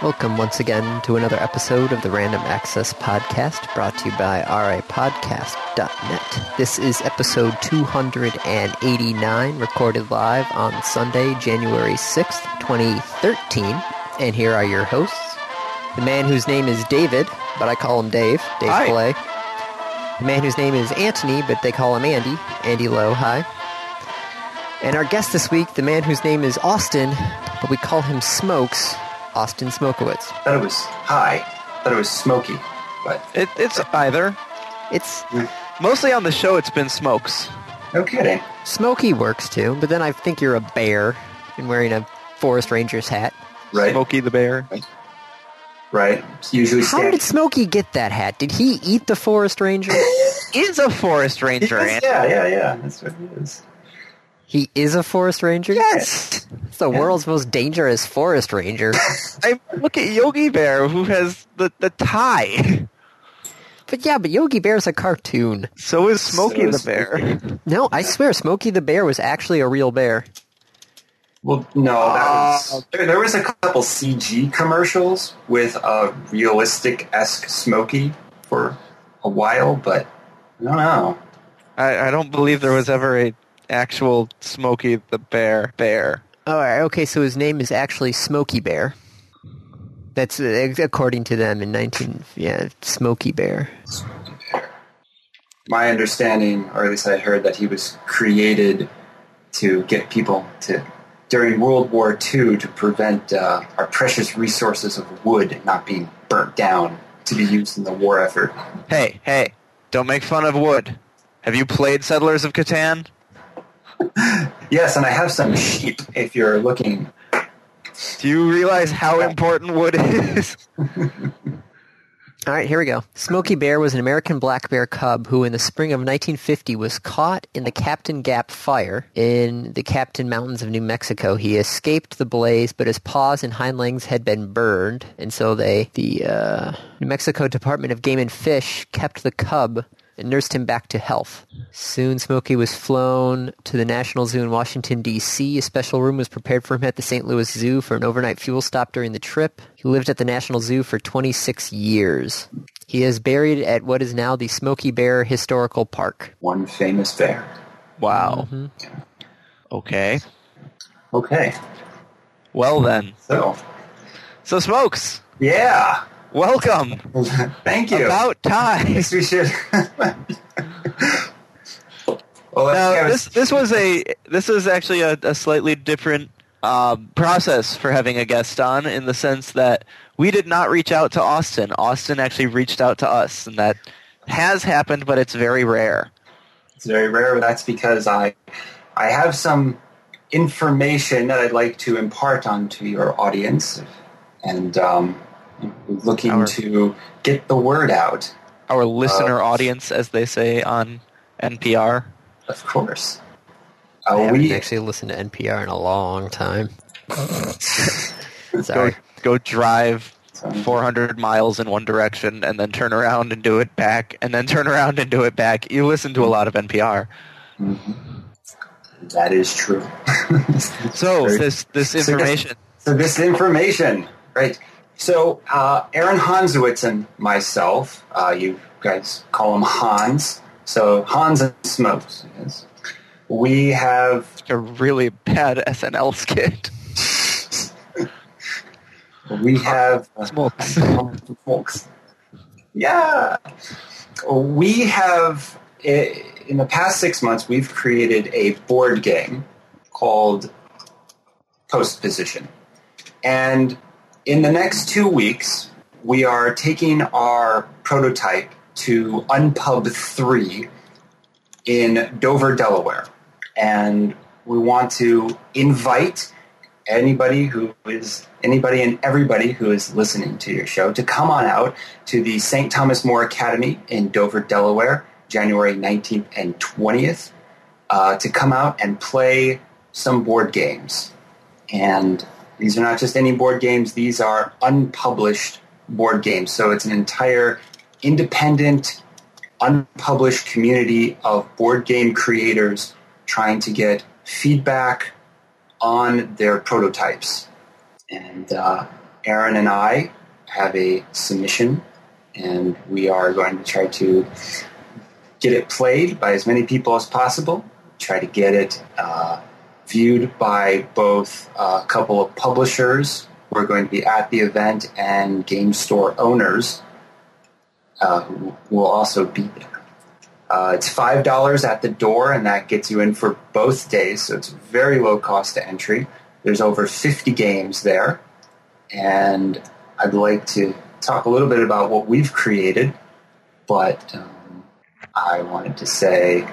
Welcome once again to another episode of the Random Access Podcast brought to you by rapodcast.net. This is episode 289, recorded live on Sunday, January 6th, 2013. And here are your hosts. The man whose name is David, but I call him Dave, Dave Hi. Play. The man whose name is Anthony, but they call him Andy, Andy Lowe, hi. And our guest this week, the man whose name is Austin, but we call him Smokes, Austin Smokowitz. thought it was high. thought it was smoky. But It, it's either. It's hmm. Mostly on the show, it's been smokes. no kidding. Smoky works too, but then I think you're a bear and wearing a forest ranger's hat. Right? Smoky the Bear. Right. It's usually How stand- did Smoky get that hat? Did he eat the forest ranger? Is a forest ranger, Yes, Andy. yeah, yeah, yeah. That's what it is. He is a forest ranger? Yes. It's the world's most dangerous forest ranger. I look at Yogi Bear, who has the, the tie. but yeah, but Yogi Bear's a cartoon. So is Smokey So the is Bear. No, I swear Smokey the Bear was actually a real bear. Well, no, that was ah. there, there was a couple CG commercials with a realistic esque Smokey for a while, but I don't know. I, I don't believe there was ever a actual Smokey the Bear bear. Alright, okay, so his name is actually Smokey Bear. That's uh, according to them in 19... Yeah, Smokey Bear. My understanding, or at least I heard, that he was created to get people to during World War II to prevent uh, our precious resources of wood not being burnt down to be used in the war effort. Hey, hey, don't make fun of wood. Have you played Settlers of Catan? Yes, and I have some sheep. If you're looking, Do you realize how important wood is? All right, here we go. Smokey Bear was an American black bear cub who, in the spring of 1950, was caught in the Capitan Gap fire in the Capitan Mountains of New Mexico. He escaped the blaze, but his paws and hind legs had been burned, and so they, the uh, New Mexico Department of Game and Fish, kept the cub and nursed him back to health. Soon, Smokey was flown to the National Zoo in Washington, D.C. A special room was prepared for him at the St. Louis Zoo for an overnight fuel stop during the trip. He lived at the National Zoo for 26 years. He is buried at what is now the Smokey Bear Historical Park. one famous bear. Wow. Mm-hmm. Okay. Okay, Well then. so So Smokes, yeah, welcome. thank you. About time. Yes, we should. well, Now, this this was a this is actually a, a slightly different um, process for having a guest on in the sense that we did not reach out to Austin. Austin actually reached out to us, and that has happened, but it's very rare. It's very rare, but that's because I I have some information that I'd like to impart onto your audience, and um, looking Our- to get the word out. Our listener Uh, audience, as they say on NPR. Of course, I uh, haven't we actually listened to NPR in a long time. Go Sorry. go drive 400 miles in one direction and then turn around and do it back and then turn around and do it back. You listen to a lot of NPR. that is true. So Very- this this So this- information So this information, right? So uh, Aaron Hansowitz and myself, uh, you guys call him Hans. So Hans and Smokes. Yes. We have a really bad SNL skit. we have Smokes. Smokes. Yeah, we have in the past six months we've created a board game called Post Position, and in the next two weeks we are taking our prototype to Unpub Three in Dover, Delaware, and we want to invite anybody who is anybody and everybody who is listening to your show to come on out to the St. Thomas More Academy in Dover, Delaware, January 19th and 20th, uh, to come out and play some board games. And these are not just any board games; these are unpublished board games. So it's an entire independent, unpublished community of board game creators trying to get feedback on their prototypes. And uh, Aaron and I have a submission, and we are going to try to get it played by as many people as possible. Try to get it uh, viewed by both a couple of publishers who are going to be at the event and game store owners uh, who will also be there. Uh, it's five dollars at the door, and that gets you in for both days. So it's very low cost to entry. There's over 50 games there, and I'd like to talk a little bit about what we've created. But um, I wanted to say,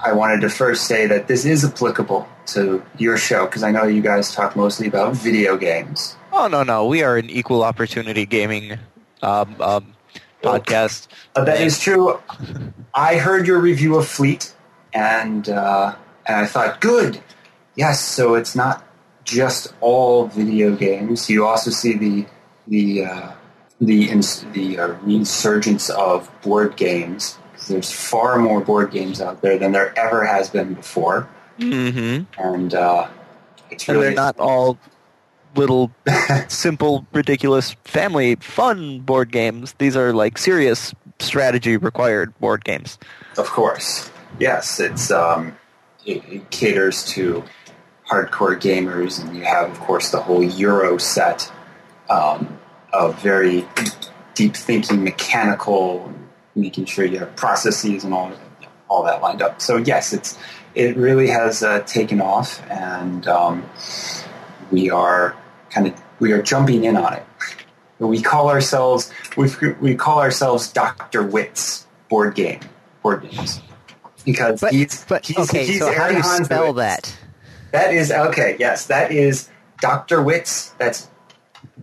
I wanted to first say that this is applicable to your show because I know you guys talk mostly about video games. Oh no, no, we are an equal opportunity gaming um, um, podcast. Uh, that is true. I heard your review of Fleet, and uh, and I thought, good, yes. So it's not just all video games. You also see the the uh, the ins- the uh, resurgence of board games. There's far more board games out there than there ever has been before, Mm-hmm. and uh, it's And they're not all little, simple, ridiculous, family fun board games. These are like serious strategy required board games. Of course, yes. It's um, it, it caters to hardcore gamers, and you have, of course, the whole Euro set um, of very deep thinking, mechanical, making sure you have processes and all all that lined up. So yes, it's it really has uh, taken off, and um, we are kind of we are jumping in on it. We call ourselves we we call ourselves Doctor Wits board game board games because But, he's but he's, okay, he's so how do Aaron you spell Hanzowitz. that? That is okay. Yes, that is Doctor Wits. That's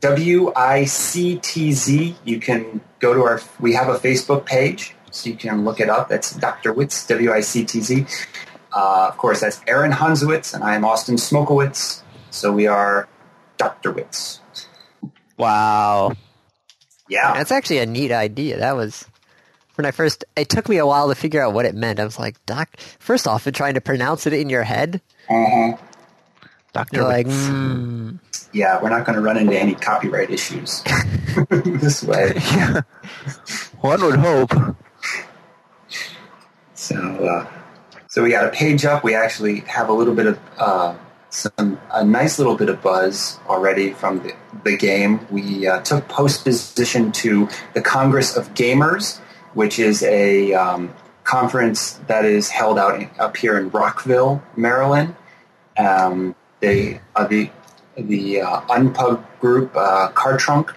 W I C T Z. You can go to our. We have a Facebook page, so you can look it up. That's Doctor Witz, W I C T Z. Uh, of course, that's Aaron Hanzowitz, and I am Austin Smokowitz. So we are Doctor Witz. Wow. Yeah. That's actually a neat idea. That was when I first. It took me a while to figure out what it meant. I was like, "Doc." First off, in trying to pronounce it in your head, Uh-huh. Doctor you're like, Wits. mm, Yeah, we're not going to run into any copyright issues this way. Yeah. One would hope. So, uh, so we got a page up. We actually have a little bit of uh, some a nice little bit of buzz already from the, the game. We uh, took post position to the Congress of Gamers, which is a um, conference that is held out in, up here in Rockville, Maryland. Um, they the the uh, Unpub group uh, Card Trunk.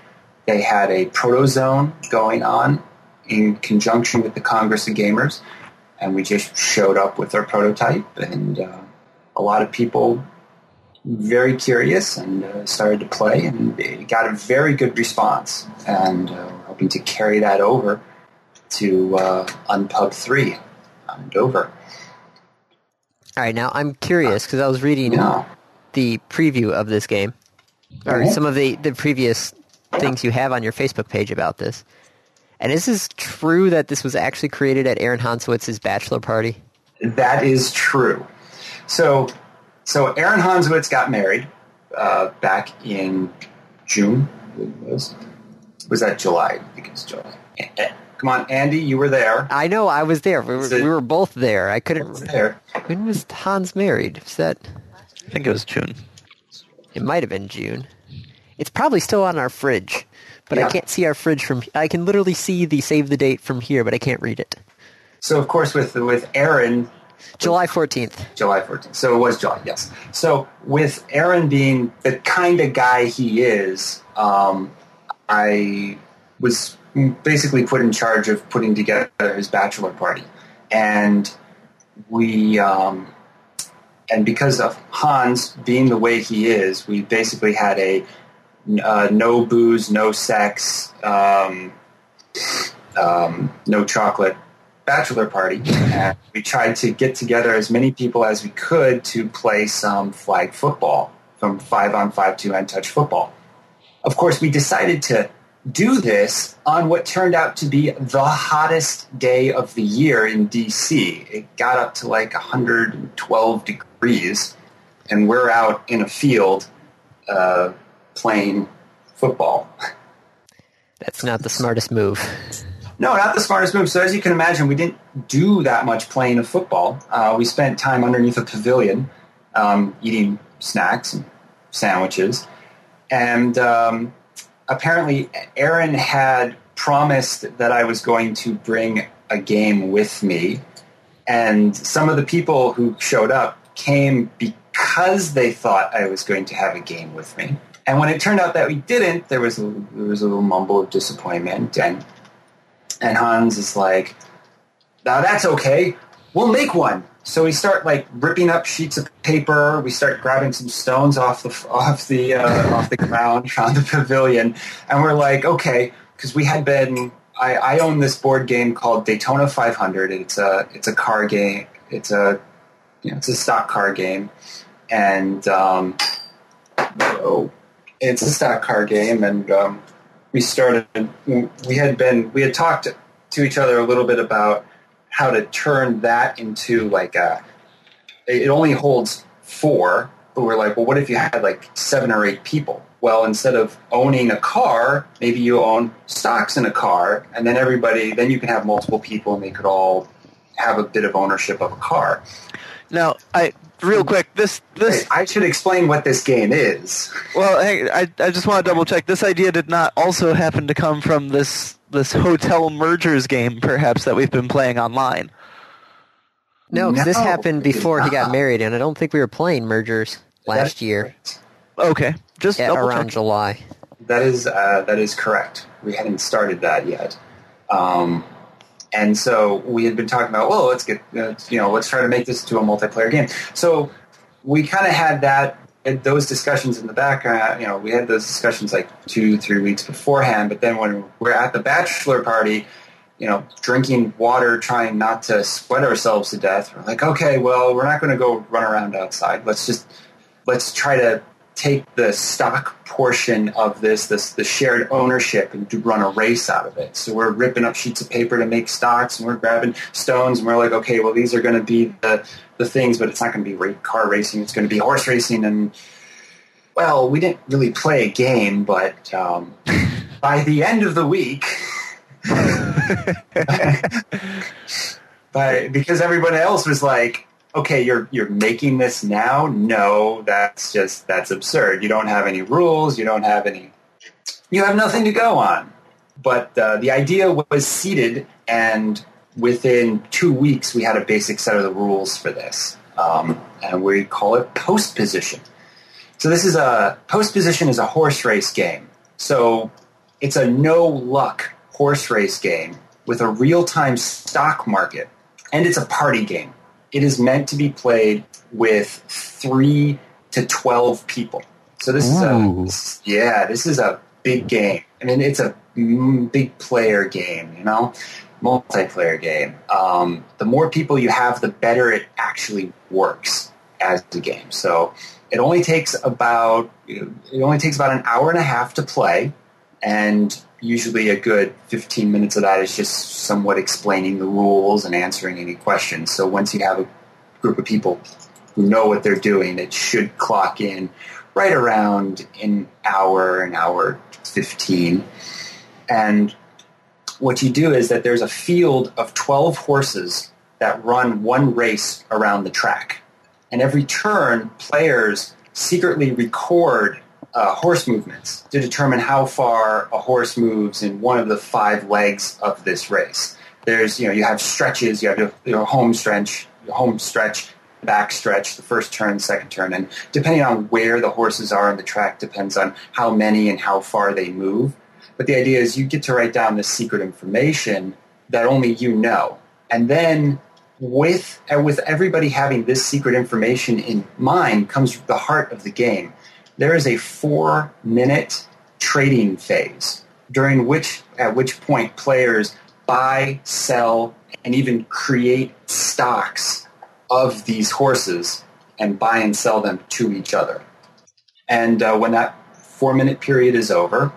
They had a protozone going on in conjunction with the Congress of Gamers and we just showed up with our prototype, and uh, a lot of people very curious and uh, started to play, and it got a very good response. And uh, we're hoping to carry that over to uh, Unpub Three in Dover. all right. Now I'm curious because I was reading Yeah, the preview of this game, or Mhm. some of the the previous things you have on your Facebook page about this. And is this true that this was actually created at Aaron Hansowitz's bachelor party? that is true. So, so Aaron Hanswitz got married uh, back in June. It was was that July? I think it's July. Come on, Andy, you were there. I know I was there. We were, it- we were both there. I couldn't. there. When was Hans married? Was that? I think it was June. It might have been June. It's probably still on our fridge, but I can't see our fridge from. I can literally see the save the date from here, but I can't read it. So of course with with Aaron, July fourteenth. July 14th. So it was July, yes. So with Aaron being the kind of guy he is, um, I was basically put in charge of putting together his bachelor party, and we. Um, and because of Hans being the way he is, we basically had a uh, no booze, no sex, um, um, no chocolate bachelor party. And we tried to get together as many people as we could to play some flag football from five on five two hand touch football. Of course, we decided to do this on what turned out to be the hottest day of the year in DC. It got up to like 112 degrees, and we're out in a field uh, playing football. That's not the smartest move. No, not the smartest move. So as you can imagine, we didn't do that much playing of football. Uh, we spent time underneath a pavilion, um, eating snacks and sandwiches, and um, apparently Aaron had promised that I was going to bring a game with me, and some of the people who showed up came because they thought I was going to have a game with me. And when it turned out that we didn't, there was a, there was a little mumble of disappointment, and and Hans is like, "Now that's okay. We'll make one." So we start like ripping up sheets of paper. We start grabbing some stones off the off the uh, off the ground around the pavilion, and we're like, "Okay," because we had been. I, I own this board game called Daytona 500. It's a it's a car game. It's a you know, it's a stock car game, and um, it's a stock car game, and um, we started. We had been we had talked to each other a little bit about how to turn that into like a. It only holds four, but we're like, well, what if you had like seven or eight people? Well, instead of owning a car, maybe you own stocks in a car, and then everybody, then you can have multiple people, and they could all have a bit of ownership of a car. Now, I real quick, this this Hey, I should explain what this game is. well, hey, I I just want to double check. This idea did not also happen to come from this this hotel mergers game, perhaps that we've been playing online. No, this happened before he got married, and I don't think we were playing mergers last year Okay, just at, around check. July. That is uh, that is correct. We hadn't started that yet, um, and so we had been talking about, well, let's get uh, you know, let's try to make this to a multiplayer game. So we kind of had that those discussions in the background. You know, we had those discussions like two, three weeks beforehand. But then when we're at the bachelor party, you know, drinking water, trying not to sweat ourselves to death, we're like, okay, well, we're not going to go run around outside. Let's just let's try to take the stock portion of this, this the shared ownership, and run a race out of it. So we're ripping up sheets of paper to make stocks, and we're grabbing stones, and we're like, okay, well, these are going to be the the things, but it's not going to be car racing. It's going to be horse racing, and well, we didn't really play a game, but um, by the end of the week. but because everyone else was like, okay, you're you're making this now. No, that's just that's absurd. You don't have any rules. You don't have any. You have nothing to go on. But uh, the idea was seeded, and within two weeks, we had a basic set of the rules for this, um, and we call it post position. So this is a post position is a horse race game. So it's a no luck horse race game with a real time stock market, and it's a party game. It is meant to be played with three to twelve people. So this Ooh. is a yeah, this is a big game. I mean, it's a big player game. You know, multiplayer game. Um, the more people you have, the better it actually works as a game. So it only takes about it only takes about an hour and a half to play, and usually a good 15 minutes of that is just somewhat explaining the rules and answering any questions. So once you have a group of people who know what they're doing, it should clock in right around an hour, an hour 15. And what you do is that there's a field of 12 horses that run one race around the track. And every turn, players secretly record uh, horse movements to determine how far a horse moves in one of the five legs of this race. There's, you know, you have stretches, you have your, your home stretch, your home stretch, back stretch, the first turn, second turn, and depending on where the horses are on the track depends on how many and how far they move. But the idea is you get to write down this secret information that only you know. And then with with everybody having this secret information in mind comes the heart of the game. There is a four minute trading phase during which at which point players buy, sell, and even create stocks of these horses and buy and sell them to each other. And uh, when that four minute period is over,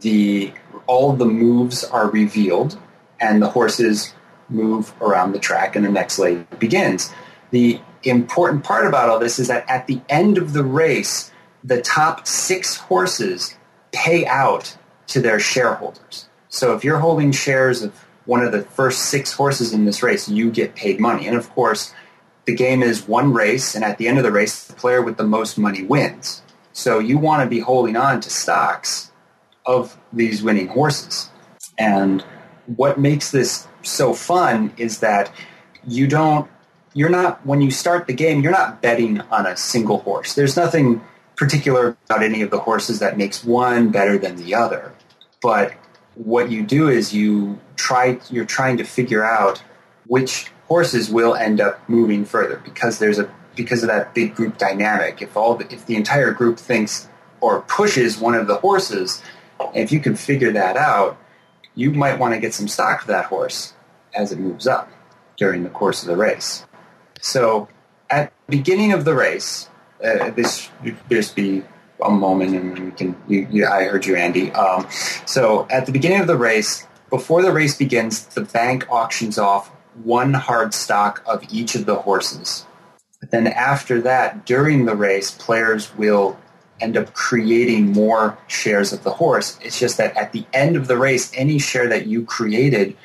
the all the moves are revealed and the horses move around the track and the next leg begins. The important part about all this is that at the end of the race, the top six horses pay out to their shareholders. So if you're holding shares of one of the first six horses in this race, you get paid money. And of course, the game is one race, and at the end of the race, the player with the most money wins. So you want to be holding on to stocks of these winning horses. And what makes this so fun is that you don't you're not when you start the game you're not betting on a single horse there's nothing particular about any of the horses that makes one better than the other but what you do is you try you're trying to figure out which horses will end up moving further because there's a because of that big group dynamic if all the, if the entire group thinks or pushes one of the horses if you can figure that out you might want to get some stock of that horse as it moves up during the course of the race. So at the beginning of the race, uh, this just be a moment and we can, you, you, I heard you, Andy. Um, so at the beginning of the race, before the race begins, the bank auctions off one hard stock of each of the horses. But then after that, during the race, players will end up creating more shares of the horse. It's just that at the end of the race, any share that you created,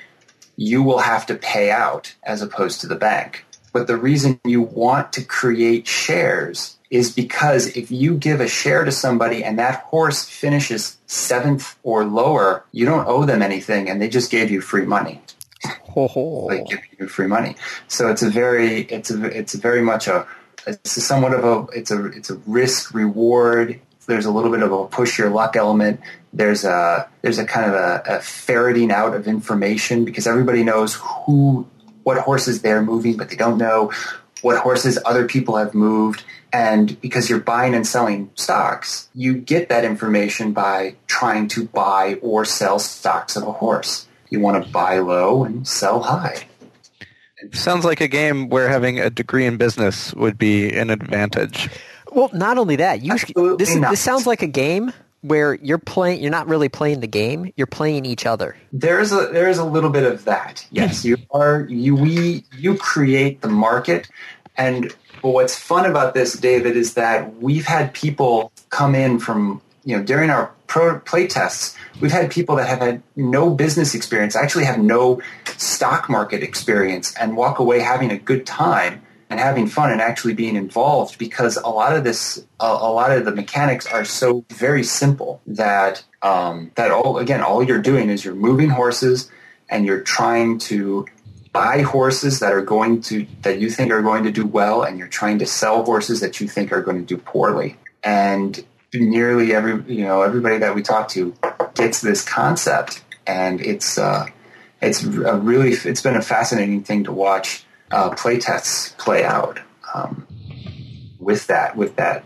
you will have to pay out as opposed to the bank. But the reason you want to create shares is because if you give a share to somebody and that horse finishes seventh or lower, you don't owe them anything and they just gave you free money. Oh. They give you free money. So it's a very, it's a, it's very much a, it's somewhat of a it's a it's a risk reward. There's a little bit of a push your luck element. There's a there's a kind of a, a ferreting out of information because everybody knows who what horses they're moving, but they don't know what horses other people have moved. And because you're buying and selling stocks, you get that information by trying to buy or sell stocks of a horse. You want to buy low and sell high. Sounds like a game where having a degree in business would be an advantage. Well, not only that, you Absolutely this not. this sounds like a game where you're playing. You're not really playing the game. You're playing each other. There's a there is a little bit of that. Yes, you are you we you create the market, and what's fun about this, David, is that we've had people come in from you know during our pro play tests. We've had people that have had no business experience, actually have no stock market experience, and walk away having a good time and having fun and actually being involved because a lot of this a, a lot of the mechanics are so very simple that um, that all again all you're doing is you're moving horses and you're trying to buy horses that are going to that you think are going to do well and you're trying to sell horses that you think are going to do poorly and nearly every you know everybody that we talk to gets this concept and it's uh, it's a really it's been a fascinating thing to watch uh, play tests play out um, with that with that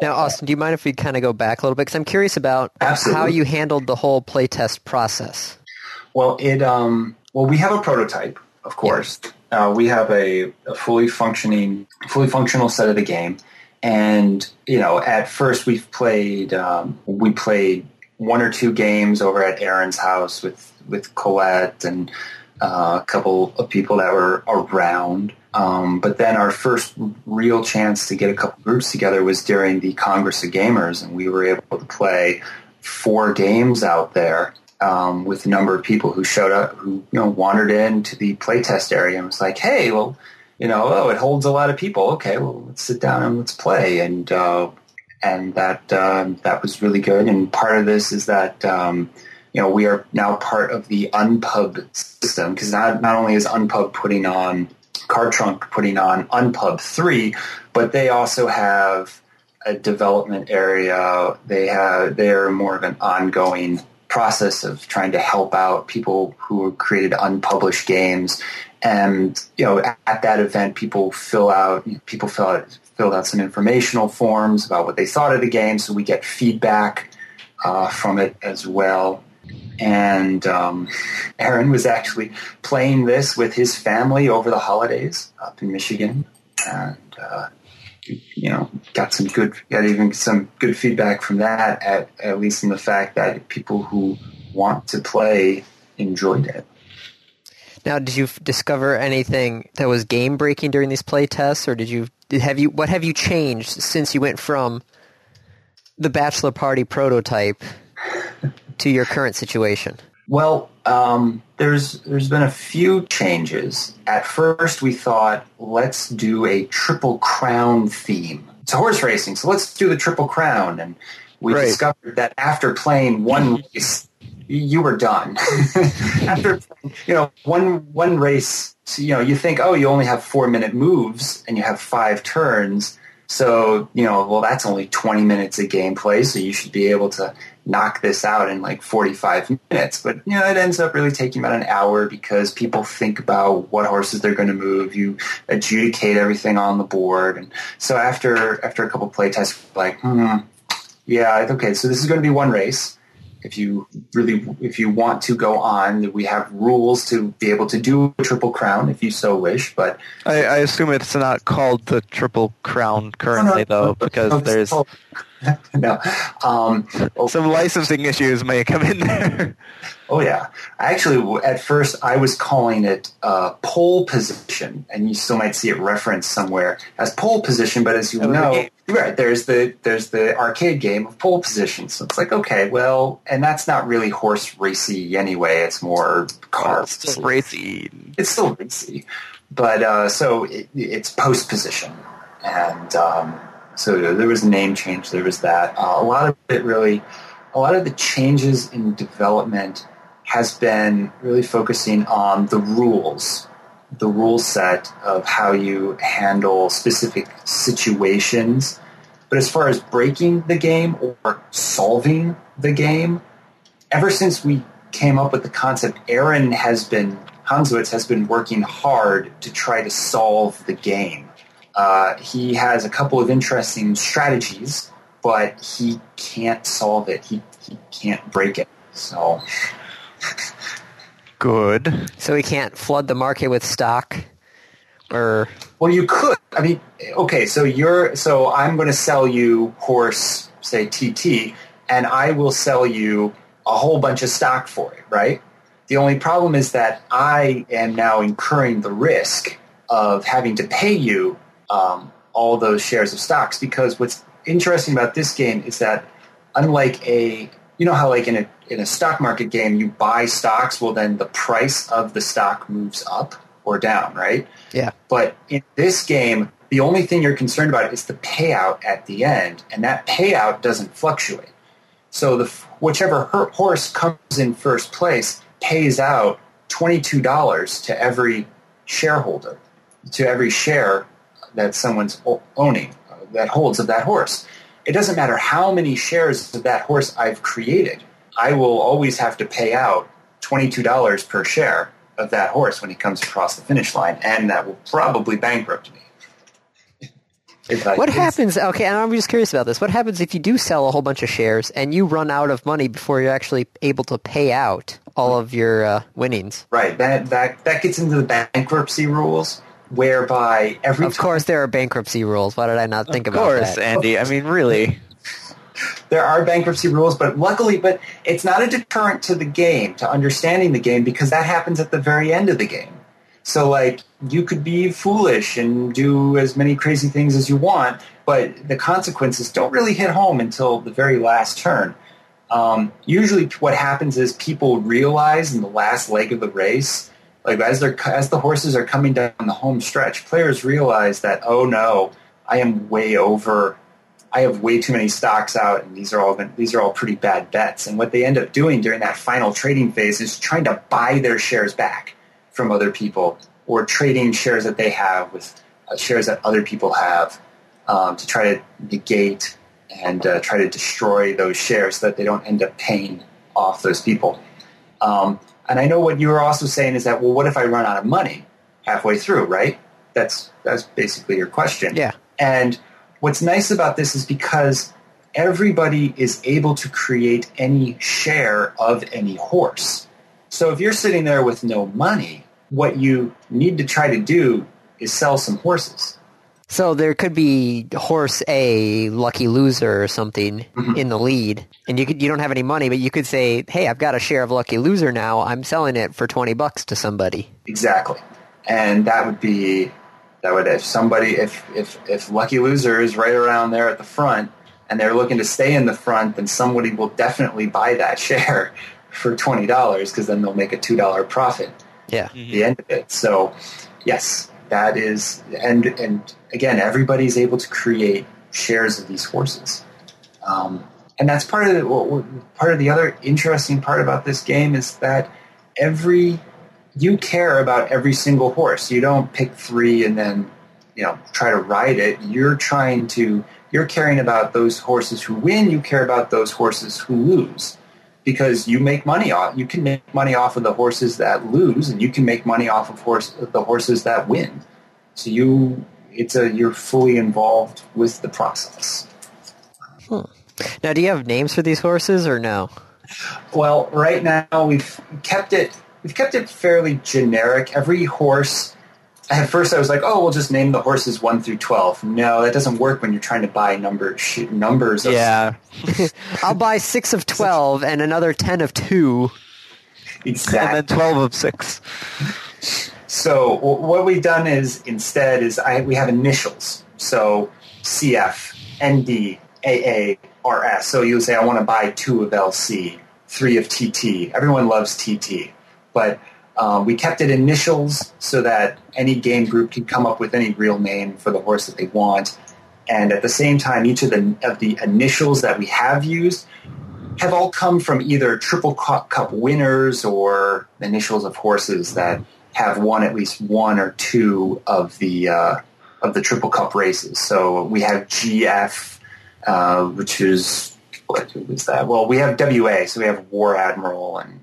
Now, Austin, do you mind if we kind of go back a little bit? Because I'm curious about Absolutely. how you handled the whole playtest process. Well, it um, well, we have a prototype, of course. Uh, we have a, a fully functioning, fully functional set of the game, and you know, at first we've played, um, we played one or two games over at Aaron's house with with Colette and uh, a couple of people that were around. Um, but then our first real chance to get a couple groups together was during the Congress of Gamers, and we were able to play four games out there um, with a number of people who showed up, who you know wandered into the playtest area and was like, "Hey, well, you know, oh, it holds a lot of people. Okay, well, let's sit down and let's play." And uh, and that um, that was really good. And part of this is that um, you know we are now part of the Unpub system because not not only is Unpub putting on Card Trunk putting on Unpub three, but they also have a development area. They have they're more of an ongoing process of trying to help out people who created unpublished games. And you know, at, at that event, people fill out people fill out filled out some informational forms about what they thought of the game, so we get feedback uh, from it as well. And um, Aaron was actually playing this with his family over the holidays up in Michigan, and uh, you know, got some good, got even some good feedback from that. At at least in the fact that people who want to play enjoyed it. Now, did you discover anything that was game breaking during these play tests, or did you have you what have you changed since you went from the bachelor party prototype to your current situation? Well, um, there's there's been a few changes. At first, we thought let's do a triple crown theme. It's horse racing, so let's do the triple crown. And we Right. discovered that after playing one race, you were done. after you know one one race, you know you think, oh, you only have four minute moves and you have five turns. So you know, well, that's only twenty minutes of gameplay, so you should be able to knock this out in like 45 minutes. But, you know, it ends up really taking about an hour because people think about what horses they're going to move. You adjudicate everything on the board. And so after, after a couple play tests, like, hmm, yeah, okay, so this is going to be one race. If you really, if you want to go on, we have rules to be able to do a triple crown if you so wish. But I, I assume it's not called the Triple Crown currently, though, because there's no, um, some licensing issues may come in there. Oh yeah, actually, at first I was calling it uh, pole position, and you still might see it referenced somewhere as pole position. But as you Oh, know, right there's the there's the arcade game of pole position. So it's like okay, well, and that's not really horse racy anyway. It's more car. It's still racy. It's still racy, but uh, so it, it's post position, and um, so there was a name change. There was that. Uh, a lot of it really, a lot of the changes in development has been really focusing on the rules, the rule set of how you handle specific situations. But as far as breaking the game or solving the game, ever since we came up with the concept, Aaron has been Hanswitz has been working hard to try to solve the game. Uh, he has a couple of interesting strategies, but he can't solve it. He he can't break it. So Good. So we can't flood the market with stock, or Well, you could. I mean, okay. So you're. So I'm going to sell you horse, say TT, and I will sell you a whole bunch of stock for it, right? The only problem is that I am now incurring the risk of having to pay you um, all those shares of stocks because what's interesting about this game is that unlike a you know how like in a in a stock market game you buy stocks well then the price of the stock moves up or down right yeah, but in this game, the only thing you're concerned about is the payout at the end, and that payout doesn't fluctuate. So the whichever horse comes in first place pays out twenty-two dollars to every shareholder, to every share that someone's owning uh, that holds of that horse. It doesn't matter how many shares of that horse I've created. I will always have to pay out twenty-two dollars per share of that horse when he comes across the finish line, and that will probably bankrupt me. I- what happens? Okay, and I'm just curious about this. What happens if you do sell a whole bunch of shares and you run out of money before you're actually able to pay out all of your uh, winnings? Right. That that that gets into the bankruptcy rules, whereby every Of course, there are bankruptcy rules. Why did I not think Of about course, that? Andy. I mean, really. there are bankruptcy rules, but luckily, but it's not a deterrent to the game, to understanding the game, because that happens at the very end of the game. So, like, you could be foolish and do as many crazy things as you want, but the consequences don't really hit home until the very last turn. Um, usually, what happens is people realize in the last leg of the race, like as they're as the horses are coming down the home stretch, players realize that oh no, I am way over I have way too many stocks out, and these are all these are all pretty bad bets. And what they end up doing during that final trading phase is trying to buy their shares back from other people, or trading shares that they have with uh, shares that other people have um, to try to negate and uh, try to destroy those shares so that they don't end up paying off those people. Um, and I know what you were also saying is that well, what if I run out of money halfway through? Right? That's that's basically your question. Yeah. And what's nice about this is because everybody is able to create any share of any horse. So if you're sitting there with no money, what you need to try to do is sell some horses. So there could be horse A, lucky loser or something Mhm. in the lead, and you could you don't have any money, but you could say, "Hey, I've got a share of lucky loser now. I'm selling it for twenty bucks to somebody." Exactly. And that would be that would if somebody if if if Lucky Loser is right around there at the front and they're looking to stay in the front, then somebody will definitely buy that share for twenty dollars because then they'll make a two dollar profit Yeah. at the end of it. So, yes, that is, and and again, everybody's able to create shares of these horses, um, and that's part of the part of the other interesting part about this game is that every you care about every single horse. You don't pick three and then you know try to ride it. You're trying to you're caring about those horses who win. You care about those horses who lose because you make money off. You can make money off of the horses that lose, and you can make money off of horse the horses that win. So you, it's a you're fully involved with the process. Hmm. Now, do you have names for these horses or no? Well, right now we've kept it we've kept it fairly generic. Every horse. At first, I was like, "Oh, we'll just name the horses one through 12. No, that doesn't work when you're trying to buy number sh- numbers. Of, Yeah. I'll buy six of twelve and another ten of two. exactly. And then 12 of 6. So w- what we've done is instead is I, we have initials. So CF, ND, AA, RS. So you would say I want to buy two of LC, three of TT. Everyone loves TT, but um, we kept it initials so that any game group can come up with any real name for the horse that they want. And at the same time, each of the of the initials that we have used have all come from either triple cup, winners or initials of horses that have won at least one or two of the uh, of the triple cup races. So we have GF, uh, which is what that? Well, we have WA, so we have War Admiral and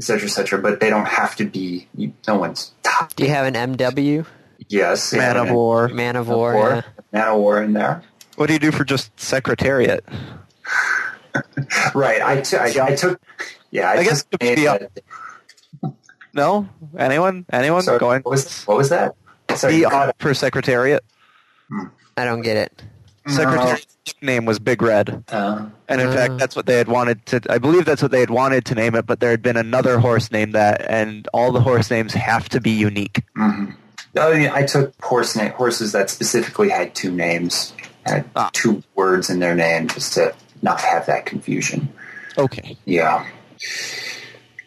et cetera, et cetera. But they don't have to be. you- No one's top. Do you have an MW? Yes, Man of War. Man of Man War. of War, yeah. Man of War in there. What do you do for just Secretariat? Right. I, t- I, I took. Yeah, I, I guess took the made up- No? Anyone? Anyone Sorry, going? What was, what was that? Sorry, The you cut up for Secretariat. I don't get it. Secretariat's name was Big Red. Uh, And in fact, that's what they had wanted to. I believe that's what they had wanted to name it, but there had been another horse named that, and all the horse names have to be unique. mhm. I, mean, I took horse na- horses that specifically had two names, had Ah. two words in their name, just to not have that confusion. Okay. Yeah.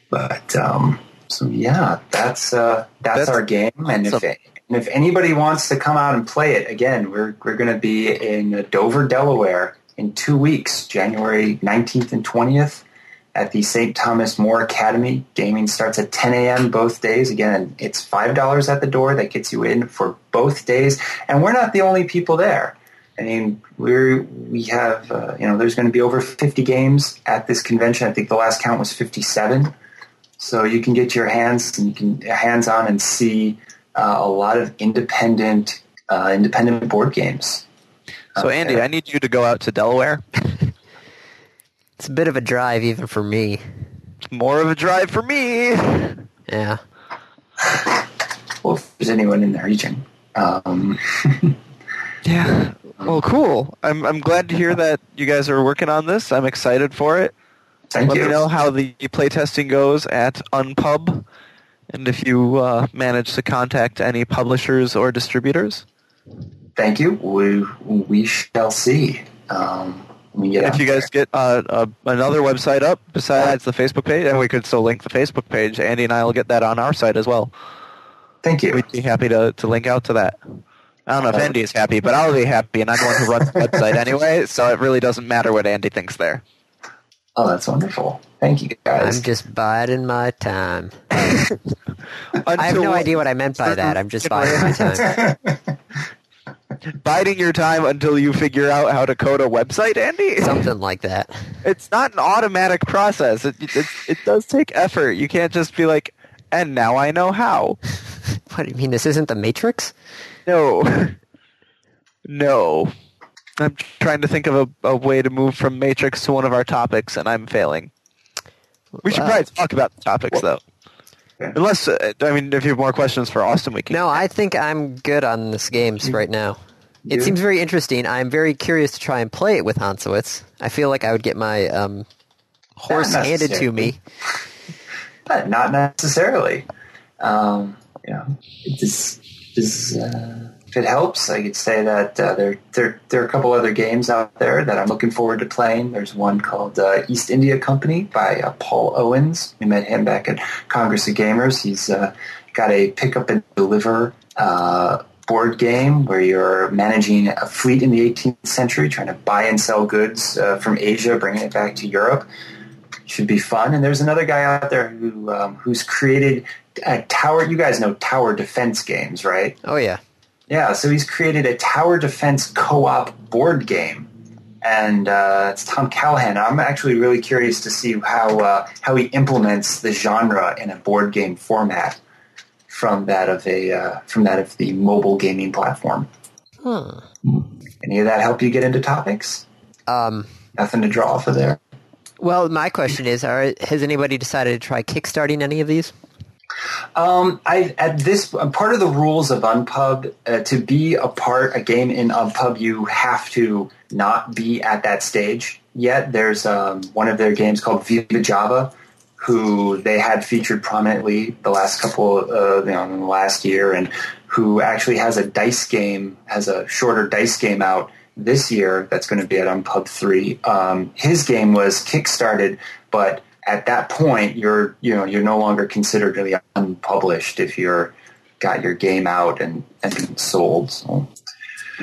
But um, so yeah, that's uh, that's, That's our game, and if awesome. And if anybody wants to come out and play it again, we're we're going to be in Dover, Delaware, in two weeks, January nineteenth and twentieth, at the St. Thomas More Academy. Gaming starts at ten a.m. both days. Again, it's five dollars at the door. That gets you in for both days, and we're not the only people there. I mean, we're we have uh, you know there's going to be over 50 games at this convention. I think the last count was 57. So you can get your hands and you can hands on and see uh, a lot of independent uh, independent board games. So, Okay. Andy, I need you to go out to Delaware. It's a bit of a drive even for me. More of a drive for me. Yeah. Well, if there's anyone in the region, um, Yeah. Well, cool. I'm I'm glad to hear that you guys are working on this. I'm excited for it. thank Let you. me know how the playtesting goes at Unpub, and if you uh, manage to contact any publishers or distributors. Thank you. We we shall see. Um, we get if you guys get uh, uh, another website up besides the Facebook page, and we could still link the Facebook page, Andy and I will get that on our site as well. Thank you. We'd be happy to, to link out to that. I don't know if Uh, Andy is happy, but I'll be happy, and I'm the one who runs the website anyway, so it really doesn't matter what Andy thinks there. Oh, that's wonderful. Thank you guys. I'm just biding my time. I have Until- no idea what I meant by that. I'm just biding my time. Biding your time until you figure out how to code a website, Andy. Something like that. It's not an automatic process. It, it, it does take effort. You can't just be like, and now I know how. What do you mean? This isn't the Matrix? No. no. I'm trying to think of a, a way to move from Matrix to one of our topics, and I'm failing. We should Wow. probably talk about the topics, though. Okay. Unless, uh, I mean, if you have more questions for Austin, we can. No, I think I'm good on this games right now. It You? seems very interesting. I'm very curious to try and play it with Hansowitz. I feel like I would get my um, horse Not handed to me. But not necessarily. Um, you know, it just, just uh, if it helps, I could say that uh, there, there, there are a couple other games out there that I'm looking forward to playing. There's one called uh, East India Company by uh, Paul Owens. We met him back at Congress of Gamers. He's uh, got a pick up and deliver uh, board game where you're managing a fleet in the 18th century, trying to buy and sell goods uh, from Asia, bringing it back to Europe. Should be fun. And there's another guy out there who um, who's created a tower. You guys know tower defense games, right? Oh yeah. Yeah, so he's created a tower defense co-op board game, and uh, it's Tom Callahan. I'm actually really curious to see how uh, how he implements the genre in a board game format from that of a uh, from that of the mobile gaming platform. Huh. Any of that help you get into topics? Um, Nothing to draw off of there. well, my question is: are, Has anybody decided to try kickstarting any of these? Um, I at this part of the rules of Unpub uh, to be a part a game in Unpub, you have to not be at that stage yet. There's um, one of their games called Viva Java, who they had featured prominently the last couple, uh, you know, last year, and who actually has a dice game, has a shorter dice game out this year that's going to be at Unpub three. Um, his game was kickstarted, but at that point you're you know you're no longer considered really unpublished if you're got your game out and and sold. So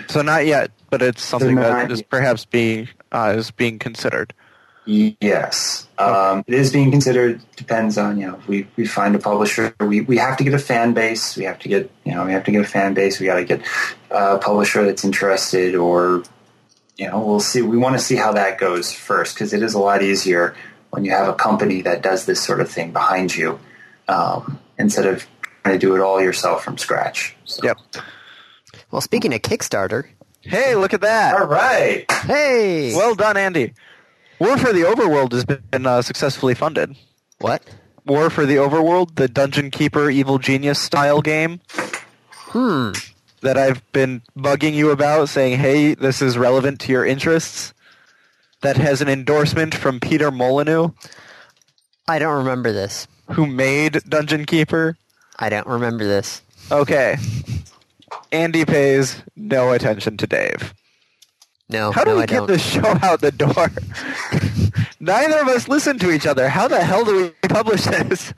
So not yet, but it's something They're that is yet. perhaps being uh, is being considered. yes, um, it is being considered. Depends on you know if we we find a publisher. We we have to get a fan base. We have to get you know we have to get a fan base. We got to get a publisher that's interested or. You know, we'll see. We want to see how that goes first because it is a lot easier when you have a company that does this sort of thing behind you um, instead of trying to do it all yourself from scratch. So. Yep. Well, speaking of Kickstarter, Hey, look at that! All right. hey, Well done, Andy. War for the Overworld has been uh, successfully funded. what? War for the Overworld, the Dungeon Keeper Evil Genius style game Hmm. that I've been bugging you about, saying, hey, this is relevant to your interests, that has an endorsement from Peter Molyneux, I don't remember this. who made Dungeon Keeper. I don't remember this. Okay. Andy pays no attention to Dave. No, How do no, we I get don't. this show out the door? Neither of us listen to each other. How the hell do we publish this?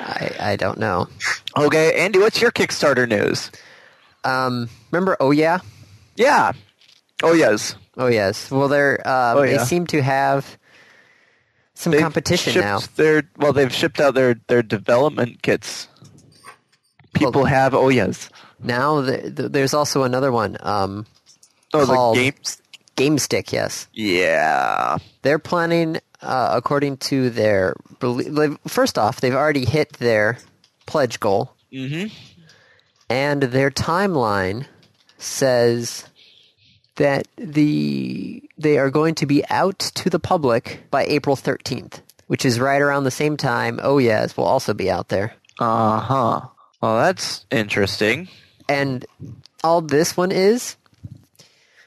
I, I don't know. Okay, Andy, what's your Kickstarter news? Um, remember? Oh yeah, Yeah. Oh, yes. oh yes. Well, they're um, Oh, they seem to have some They've competition now. Their, well, they've shipped out their, their development kits. People Well- have oh yes. Now th- th- there's also another one. Um, Oh, Called- the games. GameStick. Yes, Yeah. they're planning, uh, according to their. First off, they've already hit their pledge goal, Mm-hmm. and their timeline says that the they are going to be out to the public by April 13th, which is right around the same time. Oh yes, will also be out there. Uh huh. Well, that's interesting. And all this one is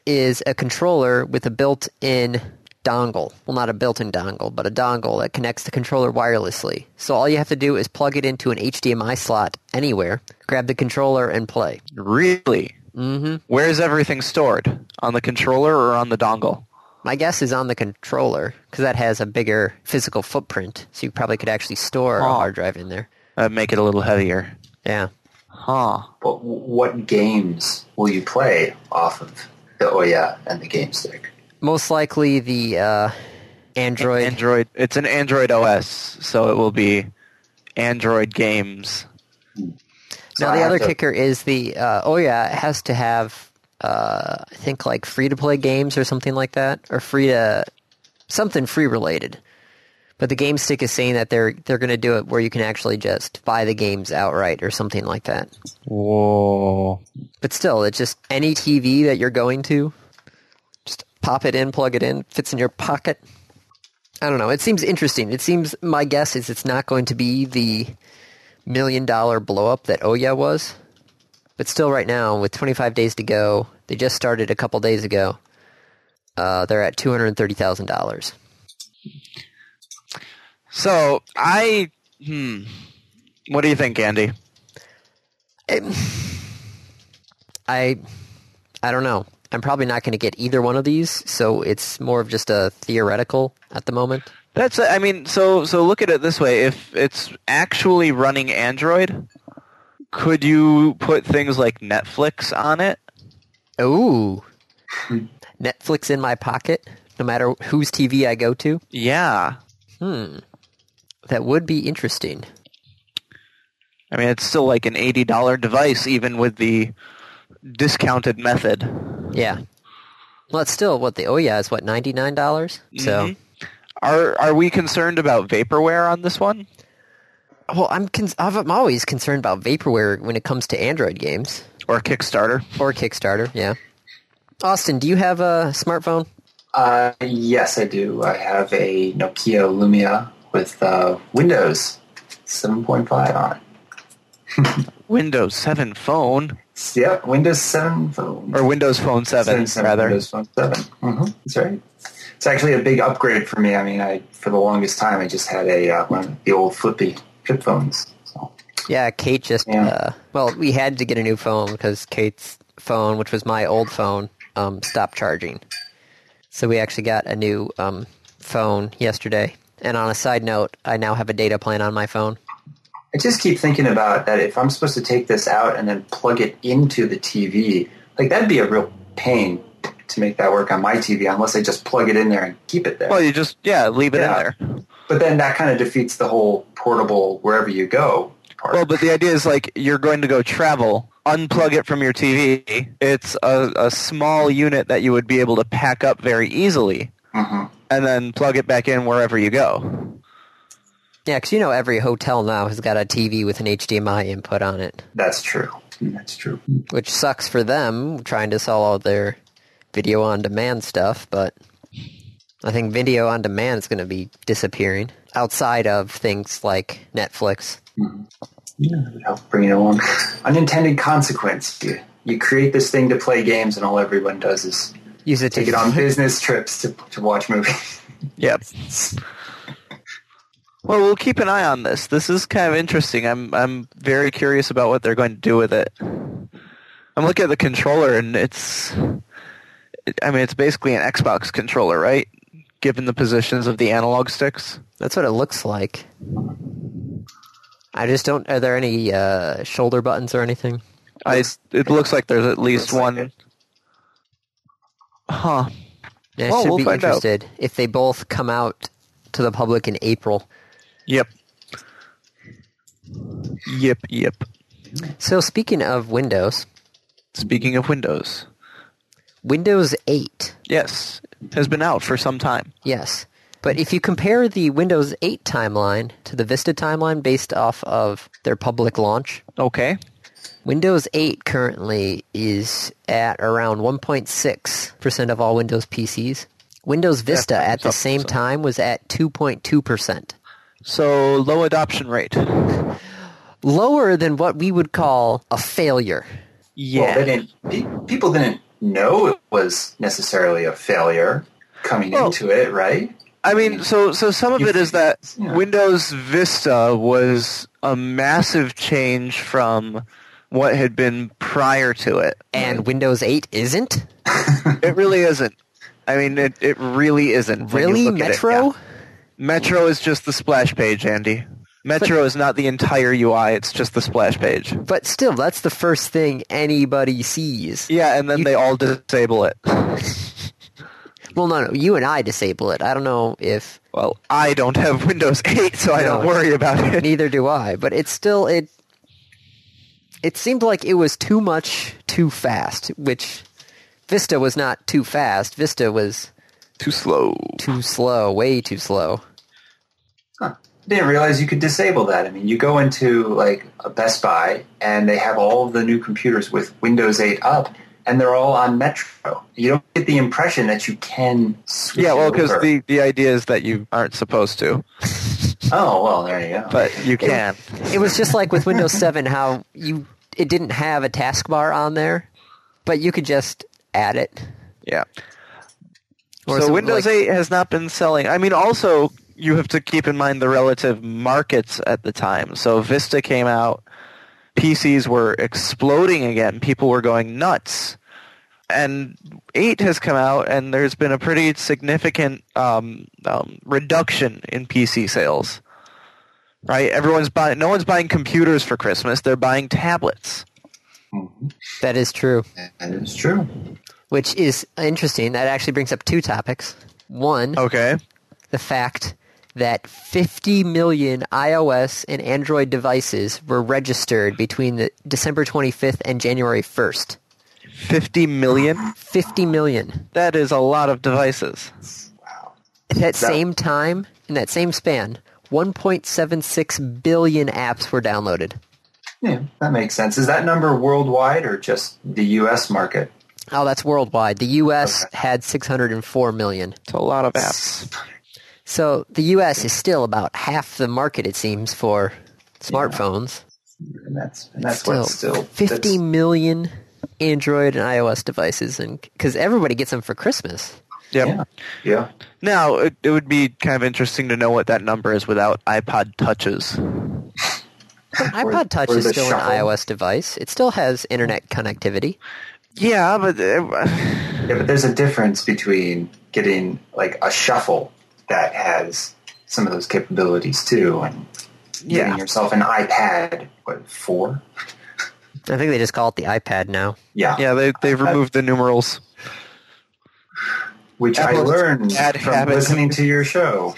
is a controller with a built-in dongle. Well, not a built-in dongle, but a dongle that connects the controller wirelessly. So all you have to do is plug it into an HDMI slot anywhere, grab the controller, and play. Really? Hmm Where's everything stored? On the controller or on the dongle? My guess is on the controller because that has a bigger physical footprint. So you probably could actually store a Oh. hard drive in there. Uh, make it a little heavier. Yeah. Huh. But what games will you play off of the Ouya and the Game Stick? Most likely the uh, Android. Android. It's an Android OS, so it will be Android games. So now the other to- kicker is the uh, oh yeah, it has to have uh, I think like free to play games or something like that, or free to something free related. But the Game Stick is saying that they're they're going to do it where you can actually just buy the games outright or something like that. Whoa. But still, it's just any TV that you're going to, just pop it in, plug it in, fits in your pocket. I don't know. It seems interesting. It seems my guess is it's not going to be the million dollar blow up that Ouya was. But still, right now, with 25 days to go, they just started a couple days ago. Uh, they're at $230,000. So I hmm. What do you think, Andy? Um, I I don't know. I'm probably not going to get either one of these, so it's more of just a theoretical at the moment. That's I mean, so so look at it this way: if it's actually running Android, could you put things like Netflix on it? Ooh. Netflix in my pocket, no matter whose TV I go to. Yeah. Hmm. That would be interesting. I mean, it's still like an eighty dollar device, even with the discounted method. Yeah. Well, it's still what the oh yeah is what ninety nine dollars. So, Mhm. Are are we concerned about vaporware on this one? well, I'm con- I'm always concerned about vaporware when it comes to Android games Or Kickstarter? or Kickstarter. Yeah. Austin, do you have a smartphone? Uh, yes, I do. I have a Nokia Lumia with uh, Windows 7.5 on it. Windows 7 phone Yep, Windows 7 phone. or Windows Phone 7, 7, rather. Windows Phone 7. hmm That's right. It's actually a big upgrade for me. I mean, I for the longest time I just had a uh, one of the old flippy flip phones. So, Yeah, Kate just. Yeah. Uh, well, we had to get a new phone because Kate's phone, which was my old phone, um, stopped charging. So we actually got a new um, phone yesterday. And on a side note, I now have a data plan on my phone. I just keep thinking about that. If I'm supposed to take this out and then plug it into the TV, like that'd be a real pain to make that work on my TV, unless I just plug it in there and keep it there. Well, you just, yeah, leave it Yeah. in there. But then that kind of defeats the whole portable wherever you go part. Well, but the idea is like you're going to go travel, unplug it from your TV. It's a, a small unit that you would be able to pack up very easily, Mhm. and then plug it back in wherever you go. Yeah, because you know every hotel now has got a TV with an HDMI input on it, That's true. That's true. which sucks for them trying to sell all their video on demand stuff. But I think video on demand is going to be disappearing outside of things like Netflix. Yeah, that would help bring it along. Unintended consequence. You, you create this thing to play games, and all everyone does is Use it to take it on business trips to, to watch movies. Yep. Well, we'll keep an eye on this. This is kind of interesting. I'm I'm very curious about what they're going to do with it. I'm looking at the controller, and it's, I mean, it's basically an Xbox controller, right? Given the positions of the analog sticks. That's what it looks like. I just don't. Are there any uh, shoulder buttons or anything? I, it looks like there's at least Looks like one. Huh. Yeah, I Well, should we'll be find out. interested if they both come out to the public in April. Yep. Yep. Yep. So speaking of Windows, Speaking of Windows, Windows 8, yes, has been out for some time. yes. But if you compare the Windows 8 timeline to the Vista timeline based off of their public launch, Okay. Windows 8 currently is at around 1.6% of all Windows PCs. Windows Vista Yeah, at the same so- time was at 2.2%. So low adoption rate. Lower than what we would call a failure. Yeah. Well, they didn't, pe- people didn't know it was necessarily a failure coming Well- into it, right? I mean, so so some of You it is that yeah. Windows Vista was a massive change from what had been prior to it. And Windows 8 isn't? It really isn't. I mean, it, it really isn't. Really? look at it. Metro? Metro is just the splash page, Andy. Metro is not the entire UI; it's just the splash page. But still, that's the first thing anybody sees. Yeah, and then You- they all disable it. Well, no, no, you and I disable it. I don't know if Well, I don't have Windows 8, so I don't worry about it. neither do I. But it's still it. It seemed like it was too much too fast, which Vista was not too fast. Vista was Too slow. too slow, way too slow. Huh. Didn't realize you could disable that. I mean, you go into like a Best Buy and they have all of the new computers with Windows 8 up, and they're all on Metro. You don't get the impression that you can switch. Yeah, well, because the, the idea is that you aren't supposed to, oh well, there you go. but you can. It was just like with Windows 7 how you it didn't have a taskbar on there, but you could just add it. Yeah. Or so Windows like- 8 has not been selling. I mean, also you have to keep in mind the relative markets at the time. So Vista came out PCs were exploding again. People were going nuts. And 8 has come out, and there's been a pretty significant um, um, reduction in PC sales. Right? Everyone's buying. No one's buying computers for Christmas. They're buying tablets. Mhm. That is true. That is true. Which is interesting. That actually brings up two topics. One, Okay. the fact that 50 million iOS and Android devices were registered between the December 25th and January 1st. 50 million? 50 million. That is a lot of devices. Wow. At that same time, in that same span, 1.76 billion apps were downloaded. Yeah, that makes sense. Is that number worldwide or just the U.S. market? Oh, that's worldwide. The U.S. Okay. had 604 million. It's a lot of apps. So the U.S. is still about half the market, it seems, for smartphones. And that's and that's Still, what's still 50 that's- million Android and iOS devices, and because everybody gets them for Christmas. Yep. Yeah, yeah. Now, it, it would be kind of interesting to know what that number is without iPod touches. iPod Touch or is still shuffle. an iOS device. It still has internet connectivity. Yeah, but uh, Yeah, but there's a difference between getting like a shuffle that has some of those capabilities too, and getting Yeah. yourself an iPad. What four? I think they just call it the iPad now. Yeah, yeah, they they've removed the numerals. which I learned bad from habit. listening to your show.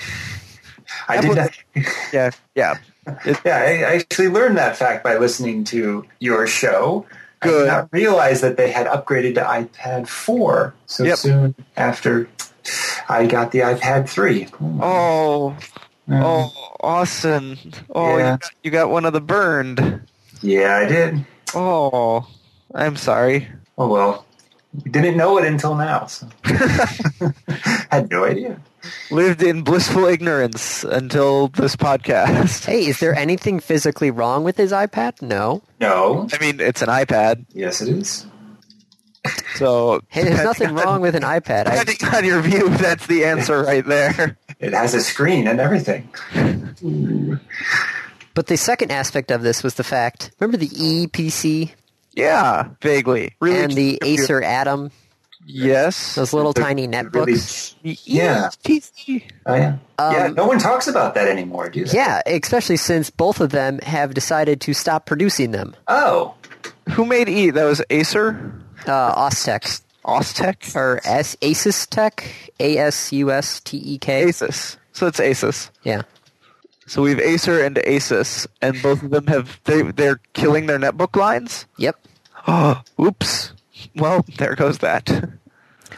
I did Apple's- that. Yeah, yeah. It, Yeah, I I actually learned that fact by listening to your show. I Good. did not realize that they had upgraded to iPad 4 so Yep. soon after I got the iPad 3. oh, Yeah. oh, Austin. Oh, Yeah. you, got, you got one of the burned. Yeah, I did. Oh, I'm sorry. Oh well, didn't know it until now. So. Had no idea. Lived in blissful ignorance until this podcast. Hey, is there anything physically wrong with his iPad? No. No. I mean, it's an iPad, Yes, it is. So Hey, there's nothing wrong with an iPad. I, Depending on your view, that's the answer right there. It has a screen and everything. but the second aspect of this was the fact. Remember the Eee PC Yeah, vaguely. Really and the Acer Atom, Yes. those little The- tiny the really- netbooks. Yeah. PC. Oh yeah. yeah. Um, No one talks about that anymore, do they? Yeah, especially since both of them have decided to stop producing them. Oh. Who made E? That was Acer? Uh, Ostec Ostec? or S Asus Tech, A S U S T E K. Asus. So it's Asus. Yeah. So we have Acer and Asus, and both of them have they they're killing their netbook lines. Yep. Oh, oops. Well, there goes that.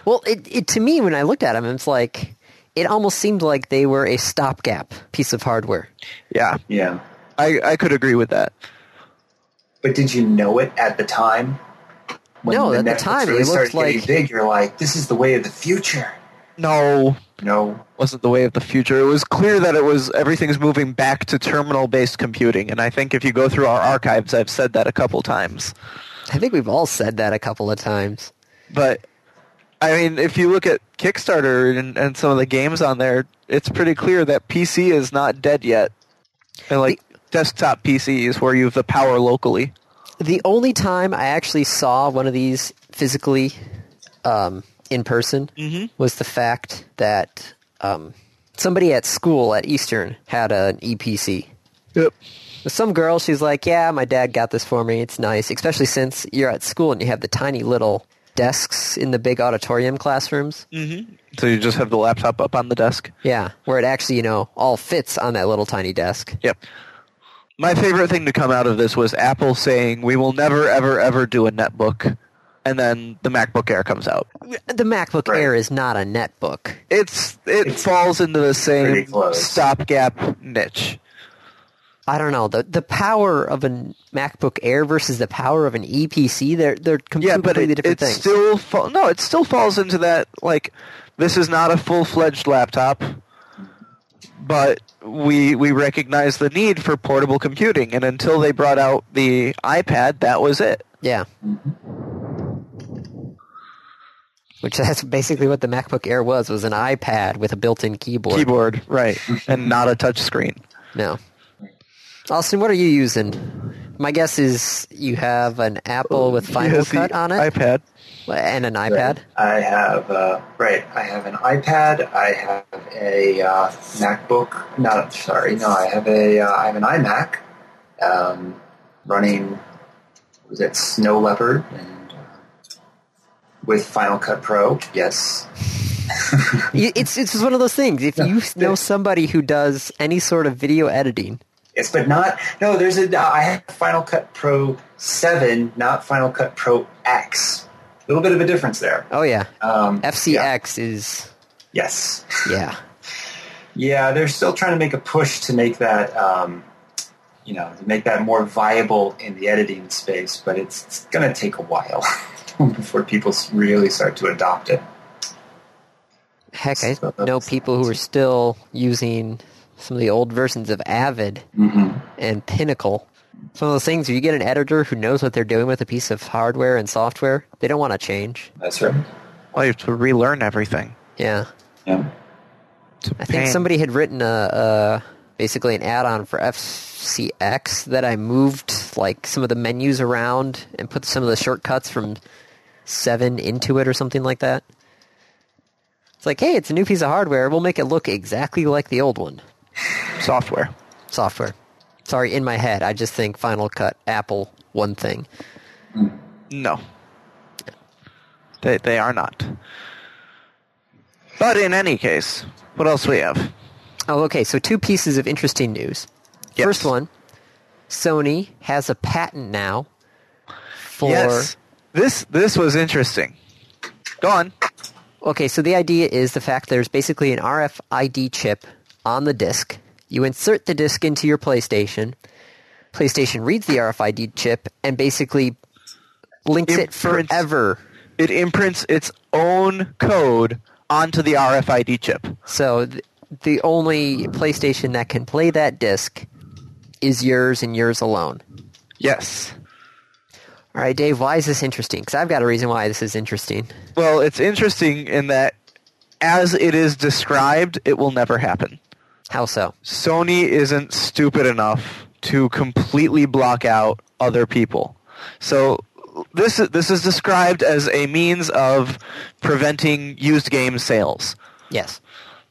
Well, it, it to me when I looked at them, it's like it almost seemed like they were a stopgap piece of hardware. Yeah, Yeah. I I could agree with that. But did you know it at the time? No, at the time, it really looked started getting like- big. You're like, this is the way of the future. No, No. wasn't the way of the future. It was clear that it was everything's moving back to terminal-based computing, and I think if you go through our archives, I've said that a couple times. I think we've all said that a couple of times. But I mean, if you look at Kickstarter and, and some of the games on there, it's pretty clear that PC is not dead yet. And like desktop PCs where you have the power locally. The only time I actually saw one of these physically um, in person Mhm. was the fact that um, somebody at school at Eastern had an Eee PC. Yep. Some girl, she's like, "Yeah, my dad got this for me. It's nice, especially since you're at school and you have the tiny little desks in the big auditorium classrooms. Mm-hmm. So you just have the laptop up on the desk. Yeah, where it actually, you know, all fits on that little tiny desk. Yep. My favorite thing to come out of this was Apple saying we will never ever ever do a netbook, and then the MacBook Air comes out. The MacBook Right. Air is not a netbook. It's it It's falls into the same stopgap niche. I don't know the the power of a MacBook Air versus the power of an Eee PC. They're they're completely Yeah, but it, different it things. still fa- no, it still falls into that like this is not a full fledged laptop, but we we recognize the need for portable computing, and until they brought out the iPad, that was it. yeah. Which that's basically what the MacBook Air was was an iPad with a built-in keyboard. Keyboard, right, and not a touch screen. No. Austin, what are you using? My guess is you have an Apple oh, with Final Yes, Cut on it iPad. And an iPad. I have uh, right. I have an iPad. I have a uh, MacBook. No, sorry, no. I have a. Uh, I have an iMac um, running. Was it Snow Leopard and uh, with Final Cut Pro? Yes. It's it's just one of those things. If you know somebody who does any sort of video editing, Yes, but not. No, there's a. I have Final Cut Pro Seven, not Final Cut Pro X. A little bit of a difference there. oh yeah, Um, yeah. FCX is Yes. yeah. Yeah, they're still trying to make a push to make that, um, you know, to make that more viable in the editing space, but it's, it's going to take a while before people really start to adopt it. Heck, I So know people who are still using some of the old versions of Avid hmm and Pinnacle. Some of those things, if you get an editor who knows what they're doing with a piece of hardware and software, they don't want to change. That's right. Well, you have to relearn everything. Yeah. Yeah. It's a I think somebody had written a, a basically an add-on for FCX that I moved like some of the menus around and put some of the shortcuts from seven into it or something like that. It's like, hey, it's a new piece of hardware. We'll make it look exactly like the old one. software. Software. Sorry, in my head, I just think Final Cut, Apple, one thing. No. They they are not. But in any case, what else we have? Oh, okay. So two pieces of interesting news. Yes. First one, Sony has a patent now for. Yes. This this was interesting. Go on. Okay, so the idea is the fact there's basically an RFID chip on the disc. You insert the disc into your PlayStation. PlayStation reads the RFID chip and basically links it forever. It imprints its own code onto the RFID chip. So th- the only PlayStation that can play that disc is yours and yours alone. Yes. All right, Dave, why is this interesting? Because I've got a reason why this is interesting. Well, it's interesting in that as it is described, it will never happen. How so? Sony isn't stupid enough to completely block out other people. So this is, this is described as a means of preventing used game sales. Yes.